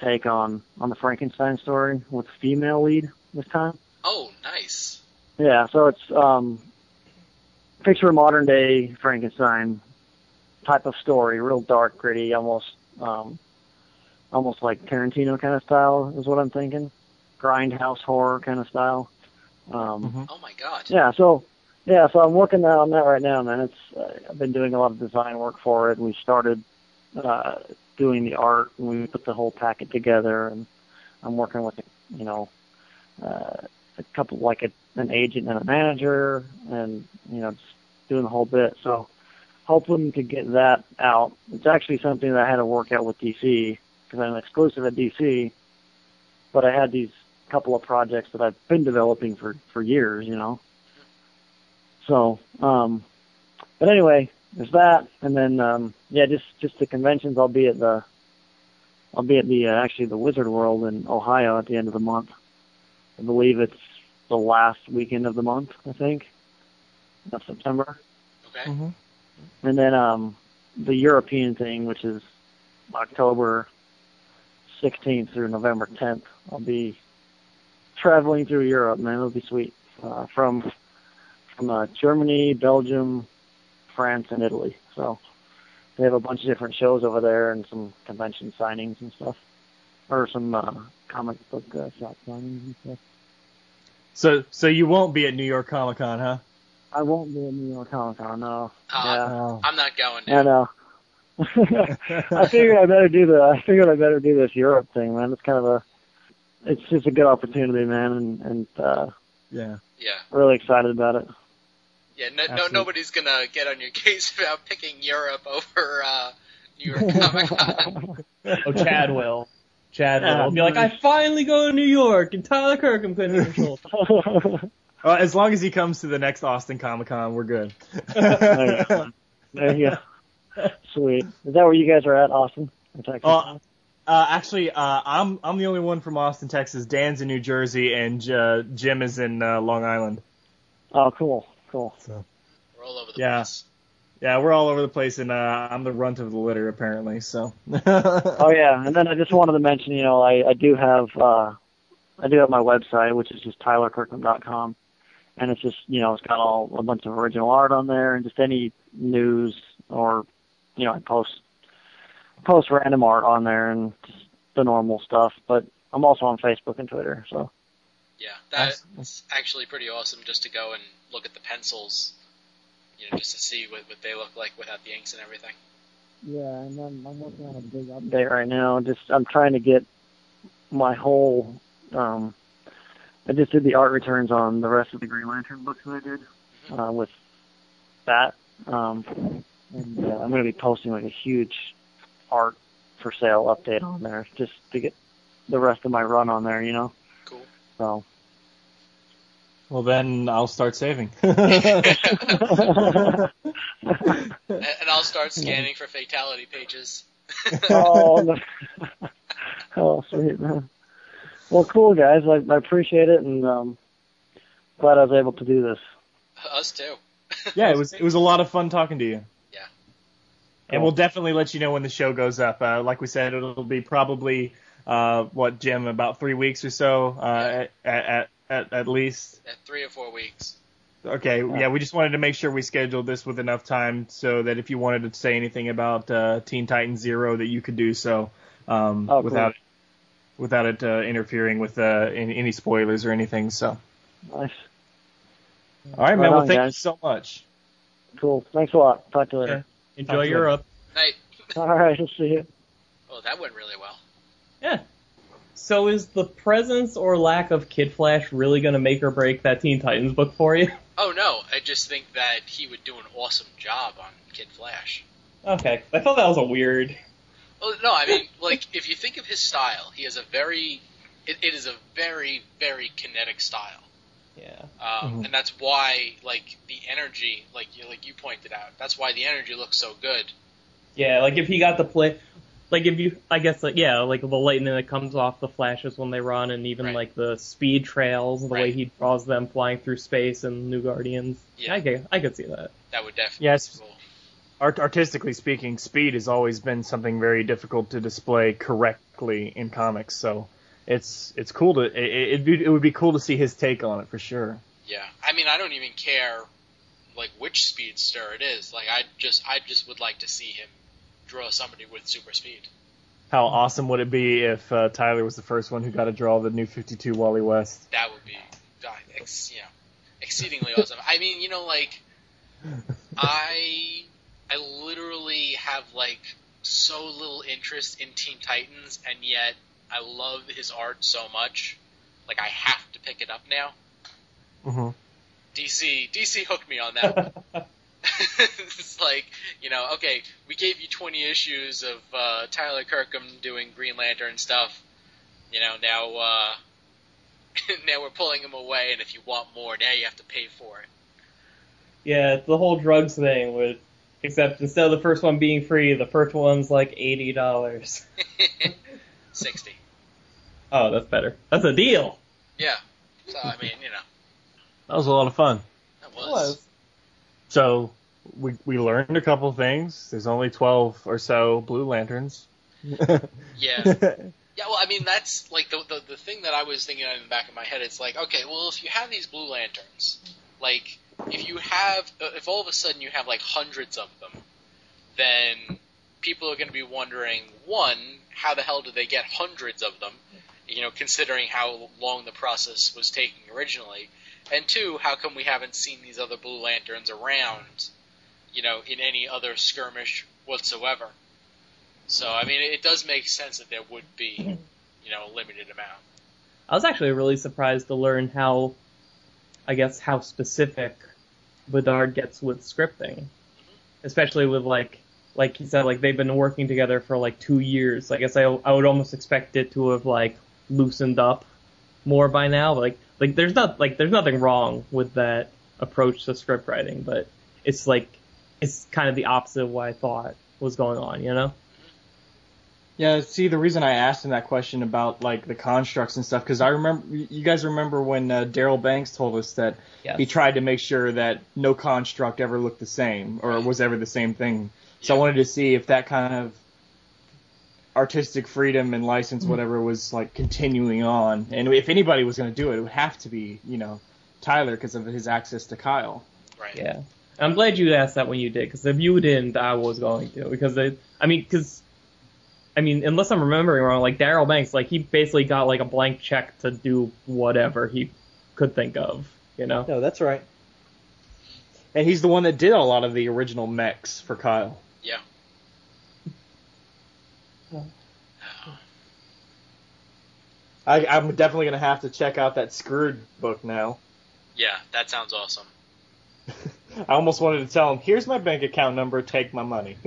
take on on the Frankenstein story with female lead this time. Oh, nice. Yeah, so it's um, picture a modern day Frankenstein type of story, real dark, gritty, almost um, almost like Tarantino kind of style is what I'm thinking, grindhouse horror kind of style. Um, Mhm. Oh my god. yeah, so yeah, so I'm working on that right now, man. It's uh, I've been doing a lot of design work for it. We started uh, doing the art, and we put the whole packet together, and I'm working with you know uh, a couple like a, an agent and a manager, and you know just doing the whole bit. So hoping to get that out. It's actually something that I had to work out with DC because I'm exclusive at DC, but I had these couple of projects that I've been developing for for years, you know. So, um, but anyway, there's that, and then um, yeah, just just the conventions. I'll be at the I'll be at the uh, actually the Wizard World in Ohio at the end of the month. I believe it's the last weekend of the month. I think of September. Okay. Mm-hmm. And then um, the European thing, which is October 16th through November 10th. I'll be traveling through Europe, man. It'll be sweet. Uh, from from uh, Germany, Belgium, France, and Italy. So they have a bunch of different shows over there and some convention signings and stuff, or some uh, comic book uh, shop signings and stuff. So, so you won't be at New York Comic Con, huh? I won't be at New York Comic Con, no. Uh, yeah. Oh. I'm not going. I know. [LAUGHS] I figured I better do the. I figured I better do this Europe thing, man. It's kind of a. It's just a good opportunity, man, and and uh, Yeah. Yeah. really excited about it. Yeah. No, no, nobody's gonna get on your [LAUGHS] case about picking Europe over uh, New York [LAUGHS] Comic Con. Oh, Chad will. Chad Yeah. will. Be like, I finally go to New York, and Tyler Kirkham couldn't control. [LAUGHS] Well, as long as he comes to the next Austin Comic Con, we're good. there you go. There you go. Sweet. Is that where you guys are at, Austin? In Texas? Uh, uh, actually, uh, I'm I'm the only one from Austin, Texas. Dan's in New Jersey, and uh, Jim is in uh, Long Island. oh, cool, cool. We're all over the Yeah. place. Yeah, we're all over the place, and uh, I'm the runt of the litter apparently. So. [LAUGHS] Oh yeah, and then I just wanted to mention, you know, I, I do have uh I do have my website, which is just tylerkirkham.com, and it's just you know it's got all a bunch of original art on there, and just any news or you know I post post random art on there and just the normal stuff. But I'm also on Facebook and Twitter, so Yeah, that's actually pretty awesome just to go and look at the pencils, you know, just to see what, what they look like without the inks and everything. yeah, and I'm, I'm working on a big update right now. Just I'm trying to get my whole um I just did the art returns on the rest of the Green Lantern books that I did uh, with that. Um, and uh, I'm going to be posting like a huge art for sale update on there just to get the rest of my run on there, you know. Cool. So well, then I'll start saving. And, [LAUGHS] and I'll start scanning for fatality pages. [LAUGHS] oh, no. oh, sweet man. Well, cool guys. I, I appreciate it, and um, glad I was able to do this. Us too. yeah, it was it was a lot of fun talking to you. Yeah. And we'll definitely let you know when the show goes up. Uh, like we said, it'll be probably uh, what Jim about three weeks or so uh, at, at at at least. At three or four weeks. Okay, yeah, we just wanted to make sure we scheduled this with enough time so that if you wanted to say anything about uh, Teen Titans Zero, that you could do so um, Oh, cool. without without it uh, interfering with uh, any, any spoilers or anything. So, Nice. all right, man. Right well, on, thank you so much. Cool. Thanks a lot. Talk to you later. Enjoy Talk to you Europe. Night. [LAUGHS] All right. I'll see you. Oh, that went really well. Yeah. So is the presence or lack of Kid Flash really going to make or break that Teen Titans book for you? [LAUGHS] Oh no, I just think that he would do an awesome job on Kid Flash. Okay, I thought that was a weird. Well, no, I mean, like, if you think of his style, he has a very, it, it is a very, very kinetic style. Yeah. Um, Mhm. And that's why, like, the energy, like you, like you pointed out, that's why the energy looks so good. Yeah, like if he got to play, like if you, I guess, like yeah, like the lightning that comes off the flashes when they run, and even Right. like the speed trails, the way he draws them flying through space and New Guardians. Yeah. I could, I could see that. That would definitely Yes. be cool. Art- artistically speaking, speed has always been something very difficult to display correctly in comics. So it's it's cool to it, it'd be, it would be cool to see his take on it for sure. Yeah, I mean, I don't even care, like, which speedster it is. Like, I just, I just would like to see him draw somebody with super speed. How awesome would it be if uh, Tyler was the first one who got to draw the new 52 Wally West? That would be, uh, ex, you know, exceedingly awesome. I mean, you know, like, [LAUGHS] I, I literally have like so little interest in Teen Titans, and yet I love his art so much. Like, I have to pick it up now. Mm-hmm. DC, DC hooked me on that. [LAUGHS] one. [LAUGHS] it's like, you know, okay, we gave you 20 issues of uh, Tyler Kirkham doing Green Lantern stuff. You know, now uh, [LAUGHS] now we're pulling him away, and if you want more, now you have to pay for it. Yeah, it's the whole drugs thing with except instead of the first one being free, the first one's like eighty dollars. [LAUGHS] Sixty. Oh, that's better. That's a deal. Yeah. So I mean, you know, That was a lot of fun. that was. So we we learned a couple things. There's only twelve or so blue lanterns. [LAUGHS] Yeah. [LAUGHS] Yeah, well, I mean, that's like the, the the thing that I was thinking of in the back of my head. It's like, okay, well, if you have these blue lanterns, like if you have, uh, if all of a sudden you have like hundreds of them, then people are going to be wondering, one, how the hell did they get hundreds of them? You know, considering how long the process was taking originally, and two, how come we haven't seen these other blue lanterns around? You know, in any other skirmish whatsoever. So, I mean, it does make sense that there would be, mm-hmm. you know, a limited amount. I was actually really surprised to learn how, I guess, how specific Bedard gets with scripting, mm-hmm. especially with like, like he said, like they've been working together for like two years. I guess I, I would almost expect it to have like loosened up more by now. Like, like there's not like there's nothing wrong with that approach to script writing, but it's like it's kind of the opposite of what I thought was going on. You know? Yeah, see, the reason I asked him that question about like the constructs and stuff, because I remember, you guys remember when uh, Darryl Banks told us that Yes. he tried to make sure that no construct ever looked the same or was ever the same thing. So I wanted to see if that kind of artistic freedom and license, mm. whatever, was like continuing on, and if anybody was going to do it, it would have to be, you know, Tyler because of his access to Kyle. Right. Yeah. I'm glad you asked that when you did, because if you didn't, I was going to. Because it, I mean, because, I mean, unless I'm remembering wrong, like Darryl Banks, like he basically got like a blank check to do whatever he could think of, you know? No, that's right. And he's the one that did a lot of the original mechs for Kyle. Yeah. I, I'm definitely going to have to check out that Screwed book now. Yeah, that sounds awesome. [LAUGHS] I almost wanted to tell him, "Here's my bank account number. Take my money." [LAUGHS]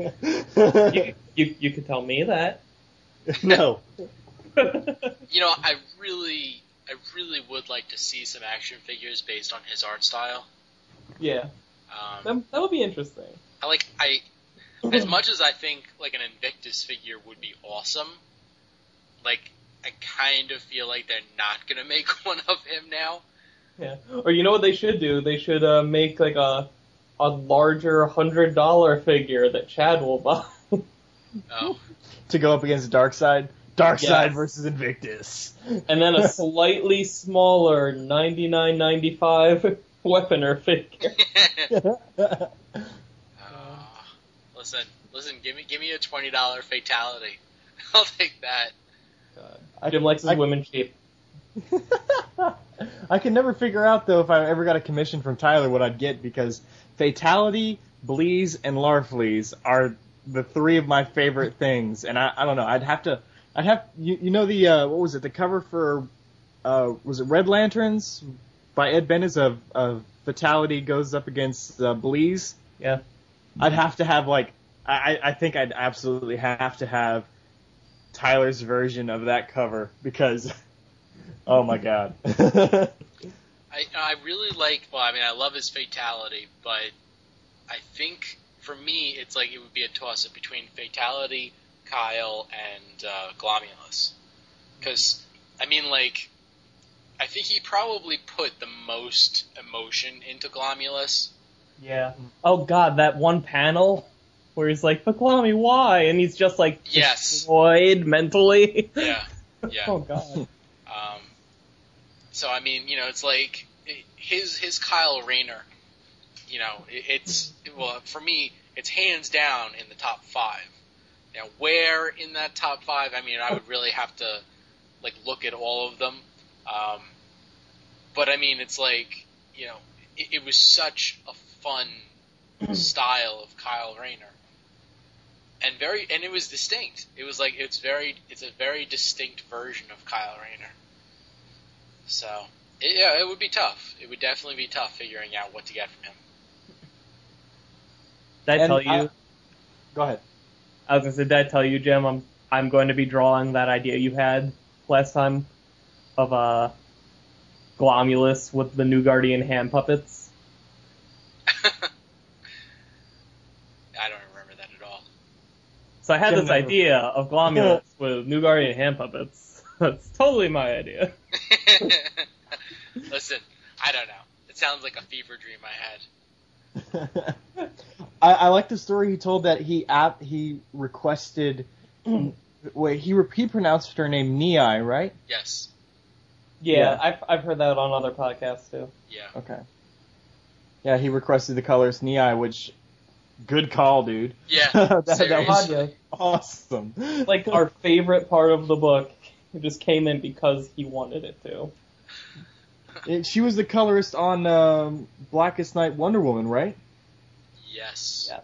You, you, you could tell me that. [LAUGHS] no. You know, I really, I really would like to see some action figures based on his art style. yeah. Um, That, that would be interesting. I like, I, as much as I think like an Invictus figure would be awesome, like I kind of feel like they're not gonna [LAUGHS] make one of him now. Yeah. Or you know what they should do? They should uh, make like a a larger hundred dollar figure that Chad will buy. Oh, [LAUGHS] to go up against Darkseid. Darkseid Yes. versus Invictus. and then a [LAUGHS] slightly smaller ninety nine ninety five weaponer figure. Listen, listen, give me, give me a twenty dollar fatality. [LAUGHS] I'll take that. Jim likes his I- women cheap. [LAUGHS] I can never figure out though if I ever got a commission from Tyler what I'd get because Fatality, Bleez, and Larfleeze are the three of my favorite things, and I, I don't know. I'd have to. I'd have you, you know the uh, what was it the cover for uh, was it Red Lanterns by Ed Benes of, of Fatality goes up against uh, Bleez. Yeah. I'd have to have like I, I think I'd absolutely have to have Tyler's version of that cover because [LAUGHS] oh my god. I I really like. Well, I mean, I love his fatality, but I think for me, it's like it would be a toss up between fatality, Kyle, and uh, Glomulus. Because I mean, like, I think he probably put the most emotion into Glomulus. Yeah. Oh god, that one panel where he's like, Paklami, why? And he's just like Yes. destroyed mentally. Yeah, [LAUGHS] yeah. oh god. Um, so I mean, you know, it's like his his Kyle Rayner. You know, it, it's well for me, it's hands down in the top five. Now, where in that top five? I mean, I would really have to like look at all of them. Um, but I mean, it's like you know, it, it was such a fun [CLEARS THROAT] style of Kyle Rayner. And very, and it was distinct. It was like it's very, it's a very distinct version of Kyle Rayner. So, it, yeah, it would be tough. It would definitely be tough figuring out what to get from him. Did I And tell you? I- Go ahead. I was gonna say, did I tell you, Jim? I'm I'm going to be drawing that idea you had last time of uh Glomulus with the new Guardian hand puppets. So I had Can this never- idea of Glomulus [LAUGHS] with New Guardian hand puppets. [LAUGHS] That's totally my idea. [LAUGHS] Listen, I don't know. It sounds like a fever dream I had. I, I like the story he told that he app he requested. [CLEARS THROAT] wait, he re- he pronounced her name Nei, right? Yes. Yeah, Yeah. I've I've heard that on other podcasts too. Yeah. Okay. Yeah, he requested the colors Nei, which good call, dude. Yeah. [LAUGHS] that, that was awesome. Like our favorite part of the book, it just came in because he wanted it to. It- she was the colorist on um, Blackest Night Wonder Woman, right? Yes. Yeah.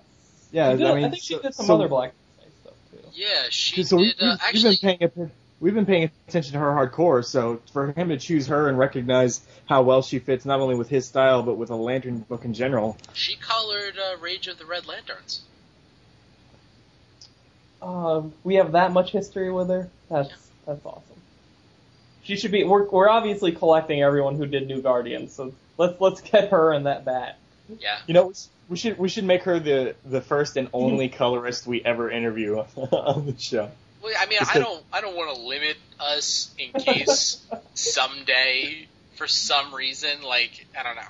Yeah, did- I mean, think she did some so- other Black Knight stuff too. Yeah, she So did. Uh, we've, actually, we've been paying atten- we've been paying attention to her hardcore. So for him to choose her and recognize how well she fits not only with his style but with a Lantern book in general. she colored uh, Rage of the Red Lanterns. Um, we have that much history with her. That's that's awesome. She should be. We're we're obviously collecting everyone who did New Guardians, so let's let's get her in that bat. Yeah. You know, we should we should make her the the first and only [LAUGHS] colorist we ever interview [LAUGHS] on the show. Well, I mean, Just I to- don't, I don't want to limit us in case [LAUGHS] someday, for some reason, like I don't know,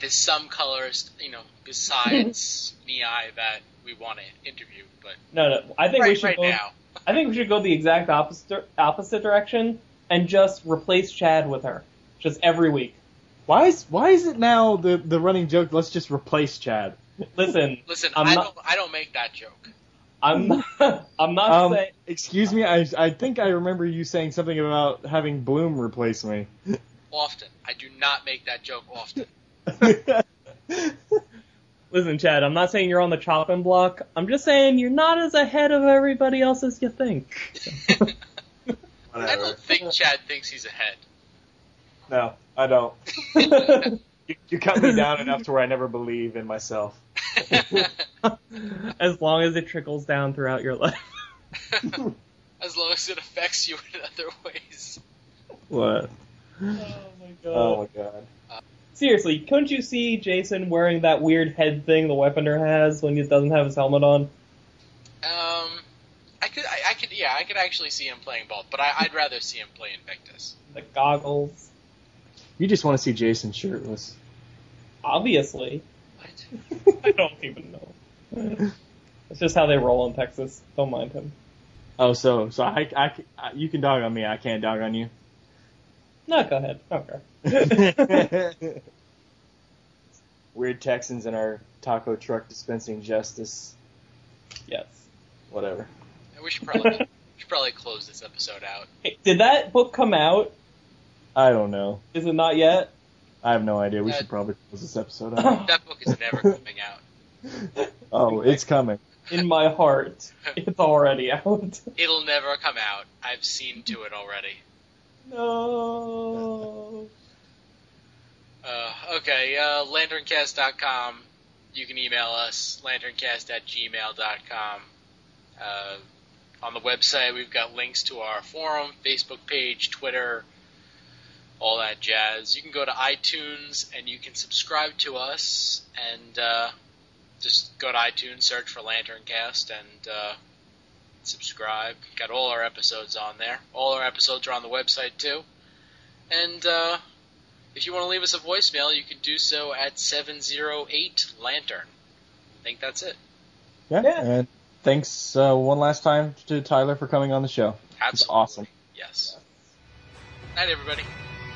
there's some colorist, you know, besides [LAUGHS] Nei that we want to interview. But No, no. I think we should right go. now, I think we should go the exact opposite opposite direction and just replace Chad with her, just every week. Why is why is it now the the running joke? Let's just replace Chad. Listen, listen, I'm I not- don't, I don't make that joke. I'm not, [LAUGHS] I'm not Um, saying. excuse me, I I think I remember you saying something about having Bloom replace me. Often, I do not make that joke often. [LAUGHS] Listen, Chad, I'm not saying you're on the chopping block. I'm just saying you're not as ahead of everybody else as you think. I don't think Chad thinks he's ahead. No, I don't. [LAUGHS] You, you cut me down enough to where I never believe in myself. [LAUGHS] as long as it trickles down throughout your life. [LAUGHS] as long as it affects you in other ways. What? Oh my god. Oh my god. Seriously, couldn't you see Jason wearing that weird head thing the Weaponer has when he doesn't have his helmet on? Um, I could, I, I could, yeah, I could actually see him playing both, but I, I'd rather see him play Invictus. The goggles. You just want to see Jason shirtless. Obviously. What? [LAUGHS] I don't even know. It's just how they roll in Texas. Don't mind him. Oh, so so I, I, I- you can dog on me. I can't dog on you. No, go ahead. Okay. [LAUGHS] Weird Texans in our taco truck dispensing justice. yes. Whatever. We should probably, we should probably close this episode out. Hey, did that book come out? I don't know. Is it not yet? I have no idea. We Uh, should probably close this episode [LAUGHS] out. That book is never coming out. [LAUGHS] oh, it's coming. In my heart, [LAUGHS] it's already out. It'll never come out. I've seen to it already. No. Uh, okay, uh, lanterncast.com. You can email us, lanterncast at gmail.com. Uh, on the website, we've got links to our forum, Facebook page, Twitter, all that jazz. You can go to iTunes and you can subscribe to us and uh, just go to iTunes, search for Lanterncast, and uh, subscribe. Got all our episodes on there. All our episodes are on the website too. And uh, if you want to leave us a voicemail, you can do so at 708 Lantern. I think that's it. Yeah. Yeah. And thanks uh, one last time to Tyler for coming on the show. It's awesome. Yes. Night, everybody.